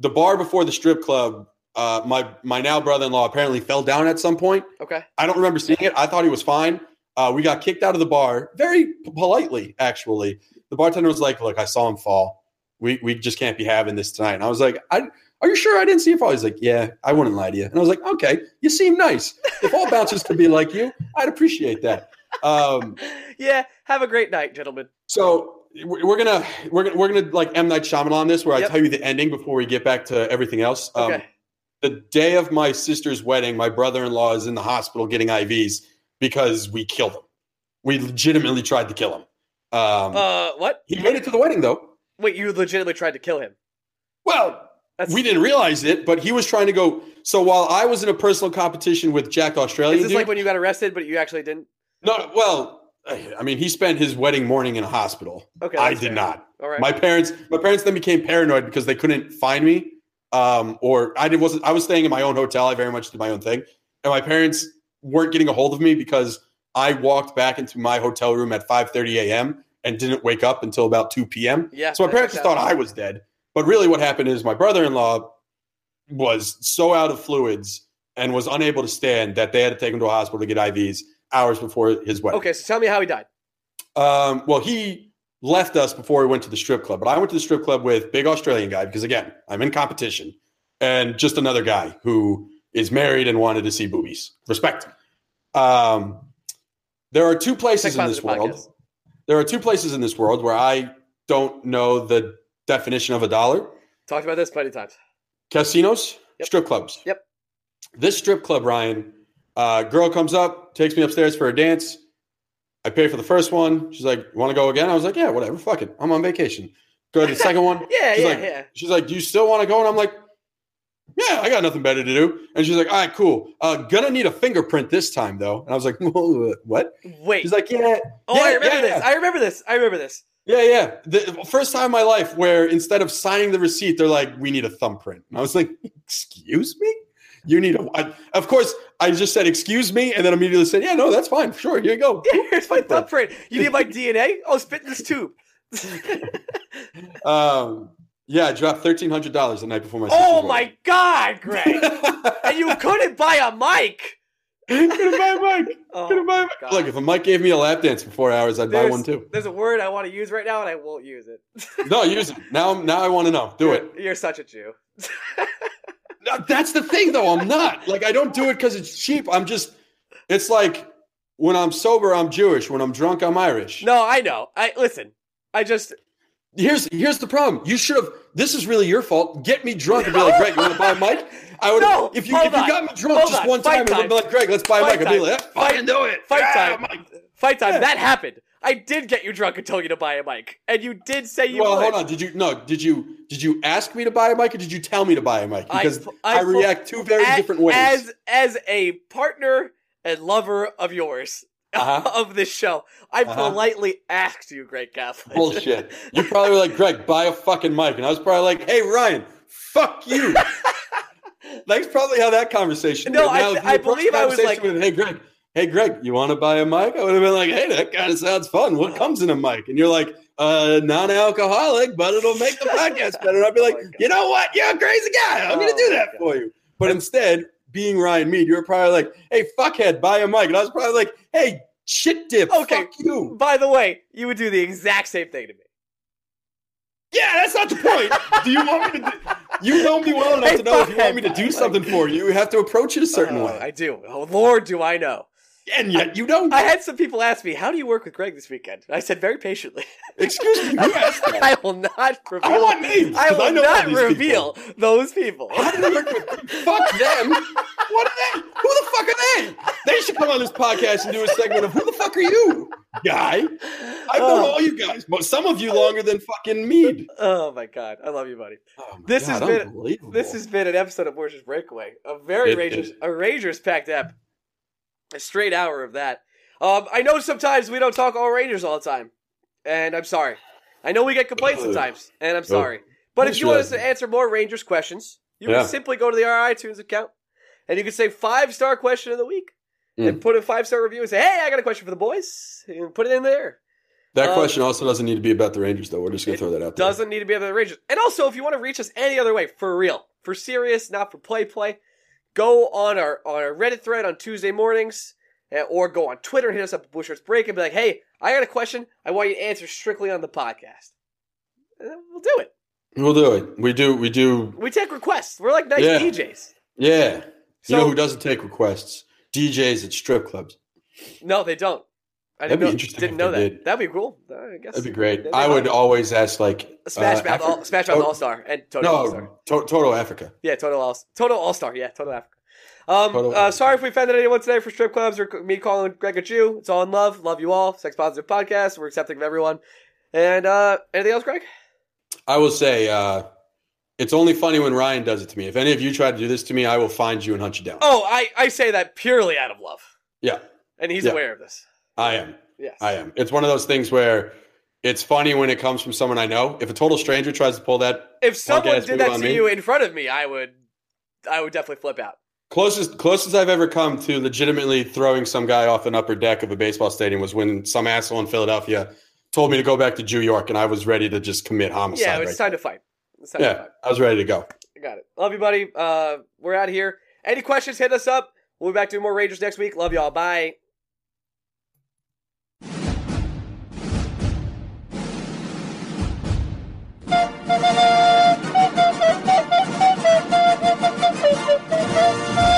the bar before the strip club, uh, my my now brother in law apparently fell down at some point. Okay. I don't remember seeing it. I thought he was fine. Uh, we got kicked out of the bar very politely, actually. The bartender was like, "Look, I saw him fall. We we just can't be having this tonight." And I was like, I, "Are you sure I didn't see him fall?" He's like, "Yeah, I wouldn't lie to you." And I was like, "Okay, you seem nice. If all bouncers could be like you, I'd appreciate that." Um, <laughs> Yeah. Have a great night, gentlemen. so we're gonna we're gonna we're gonna like M Night Shyamalan on this, where Yep. I tell you the ending before we get back to everything else. Um, Okay. The day of my sister's wedding, my brother-in-law is in the hospital getting IVs because we killed him. We legitimately tried to kill him. Um, Uh, what? he made it to the wedding though. Wait, you legitimately tried to kill him? Well, That's we didn't realize it, but he was trying to go. So while I was in a personal competition with Jack Australian, Is this dude- like when you got arrested, but you actually didn't? no, well, I mean, he spent his wedding morning in a hospital. Okay. I did fair. not. All right. My parents, my parents then became paranoid because they couldn't find me, um, or I did wasn't. I was staying in my own hotel. I very much did my own thing, and my parents weren't getting a hold of me because I walked back into my hotel room at 5:30 a.m. and didn't wake up until about 2 p.m. yeah. So my parents just thought. I was dead, but really what happened is my brother-in-law was so out of fluids and was unable to stand that they had to take him to a hospital to get IVs hours before his wedding. Okay, so tell me how he died. Um, well, he left us before we went to the strip club, but I went to the strip club with big Australian guy because again, I'm in competition, and just another guy who is married and wanted to see boobies. Respect. Um, there are two places in this world. Podcast. There are two places in this world where I don't know the definition of a dollar: Talked about this plenty of times. casinos, Yep. strip clubs. Yep. This strip club, Ryan, uh, girl comes up, takes me upstairs for a dance. I pay for the first one. She's like, "Want to go again?" I was like, "Yeah, whatever. Fuck it. I'm on vacation." Go to the second one. <laughs> Yeah, She's yeah, like, yeah. She's like, "Do you still want to go?" And I'm like, "Yeah, I got nothing better to do." And she's like, "All right, cool. Uh, gonna need a fingerprint this time, though." And I was like, <laughs> "What?" Wait. She's like, "Yeah, oh, yeah, I remember yeah, this. yeah. I remember this. I remember this. Yeah, yeah. The first time in my life where instead of signing the receipt, they're like, "We need a thumbprint." And I was like, "Excuse me." You need a. I, of course, I just said "excuse me," and then immediately said, "Yeah, no, that's fine. Sure, here you go." Yeah, here's my thumbprint. You need my <laughs> DNA? Oh, spit in this tube. Um, yeah, I dropped thirteen hundred dollars the night before my. oh my god, Greg! <laughs> and you couldn't buy a mic. Couldn't buy a mic. <laughs> Oh, Couldn't buy a mic. God. Look, if a mic gave me a lap dance for four hours, I'd buy one too. There's a word I want to use right now, and I won't use it. No, use it now. Now I want to know. Do it. You're, you're such a Jew. No, That's the thing, though. I'm not like I don't do it because it's cheap. I'm just. It's like When I'm sober, I'm Jewish. When I'm drunk, I'm Irish. No, I know. I listen. I just Here's here's the problem. You should have. This is really your fault. Get me drunk and be like, Greg, you want to buy a mic? I would. No, if you if you got me drunk Hold just on. one Fight time, and be like, Greg, let's buy a Fight mic. I'd be like, do it. fight Yeah, time. mic. Fight time. Yeah. That happened. I did get you drunk and told you to buy a mic, and you did say you Well, would. hold on. Did you no? Did you did you ask me to buy a mic or did you tell me to buy a mic? Because I I, fu- react two very A- different ways. As as a partner and lover of yours Uh-huh. <laughs> of this show, I Uh-huh. politely asked you, Greg Kaplan. Bullshit. <laughs> You probably were like, Greg, buy a fucking mic, and I was probably like, Hey, Ryan, fuck you. <laughs> That's probably how that conversation. No, went. I- Now, you I believe I was like- with, Hey, Greg. Hey, Greg, you want to buy a mic? I would have been like, Hey, that kind of sounds fun. What comes in a mic? And you're like, uh, non-alcoholic, but it'll make the podcast better. And I'd be like, Oh <laughs> you know what? You're a crazy guy. I'm going to Oh do that for you. But instead, being Ryan Mead, you're probably like, hey, fuckhead, buy a mic. And I was probably like, hey, shit dip, Okay. fuck you. By the way, you would do the exact same thing to me. Yeah, that's not the point. do you want me to do, you know me well enough Hey, to know if you want me to do something for you, you have to approach it a certain Oh, way. I do. Oh Lord, do I know? And yet you don't. I had some people ask me, "How do you work with Greg this weekend?" I said very patiently. <laughs> Excuse me, who asked that? I will not reveal. I want names. I will know not these reveal people. those people. How do they work with <laughs> Fuck them. What are they? Who the fuck are they? They should come on this podcast and do a segment of who the fuck are you, guy? I've known Oh. all you guys, but some of you longer than fucking Mead. Oh my god, I love you, buddy. Oh This has been- This has been an episode of Warriors Breakaway, a very It Rangers, is. a Rangers packed ep, a straight hour of that. Um, I know sometimes we don't talk all Rangers all the time, and I'm sorry. I know we get complaints sometimes, and I'm sorry. But if you want us to answer more Rangers questions, you Yeah. can simply go to the our iTunes account, and you can say five star question of the week, Mm. and put a five star review and say, "Hey, I got a question for the boys," and put it in there. That Um, question also doesn't need to be about the Rangers, though. We're just gonna throw that out there. Doesn't need to be about the Rangers. And also, if you want to reach us any other way, for real, for serious, not for play play, go on our on our Reddit thread on Tuesday mornings, eh, or go on Twitter and hit us up at Blueshirts Break and be like, "Hey, I got a question. I want you to answer strictly on the podcast." And we'll do it. We'll do it. We do. We do. We take requests. We're like nice Yeah. DJs. Yeah. So you know who doesn't take requests? DJs at strip clubs. no, they don't. I That'd didn't be know, interesting didn't know that. did. That'd be cool. I guess That'd be great. That'd be I would always ask like Smash uh, Mouth, Afri- all, Smash Mouth Oh, All Star and Total All Star. No, to- Total Africa. Yeah, total all total all star. Yeah, total Africa. Um, Total uh, sorry if we offended anyone today for strip clubs or me calling Greg a Jew. It's all in love. Love you all. Sex positive podcast. We're accepting of everyone. And uh, anything else, Greg? I will say, uh, it's only funny when Ryan does it to me. If any of you try to do this to me, I will find you and hunt you down. Oh, I, I say that purely out of love, Yeah, and he's Yeah. aware of this. I am. Yes, I am. It's one of those things where it's funny when it comes from someone I know. If a total stranger tries to pull that If someone did that to me. you in front of me, I would, I would definitely flip out. closest closest I've ever come to legitimately throwing some guy off an upper deck of a baseball stadium was when some asshole in Philadelphia told me to go back to New York, and I was ready to just commit homicide. yeah, it's right time to fight. Time to Yeah, fight. I was ready to go. I got it. Love you, buddy. Uh, we're out of here. Any questions? Hit us up. We'll be back doing more Rangers next week. Love y'all. Bye. thank <laughs> you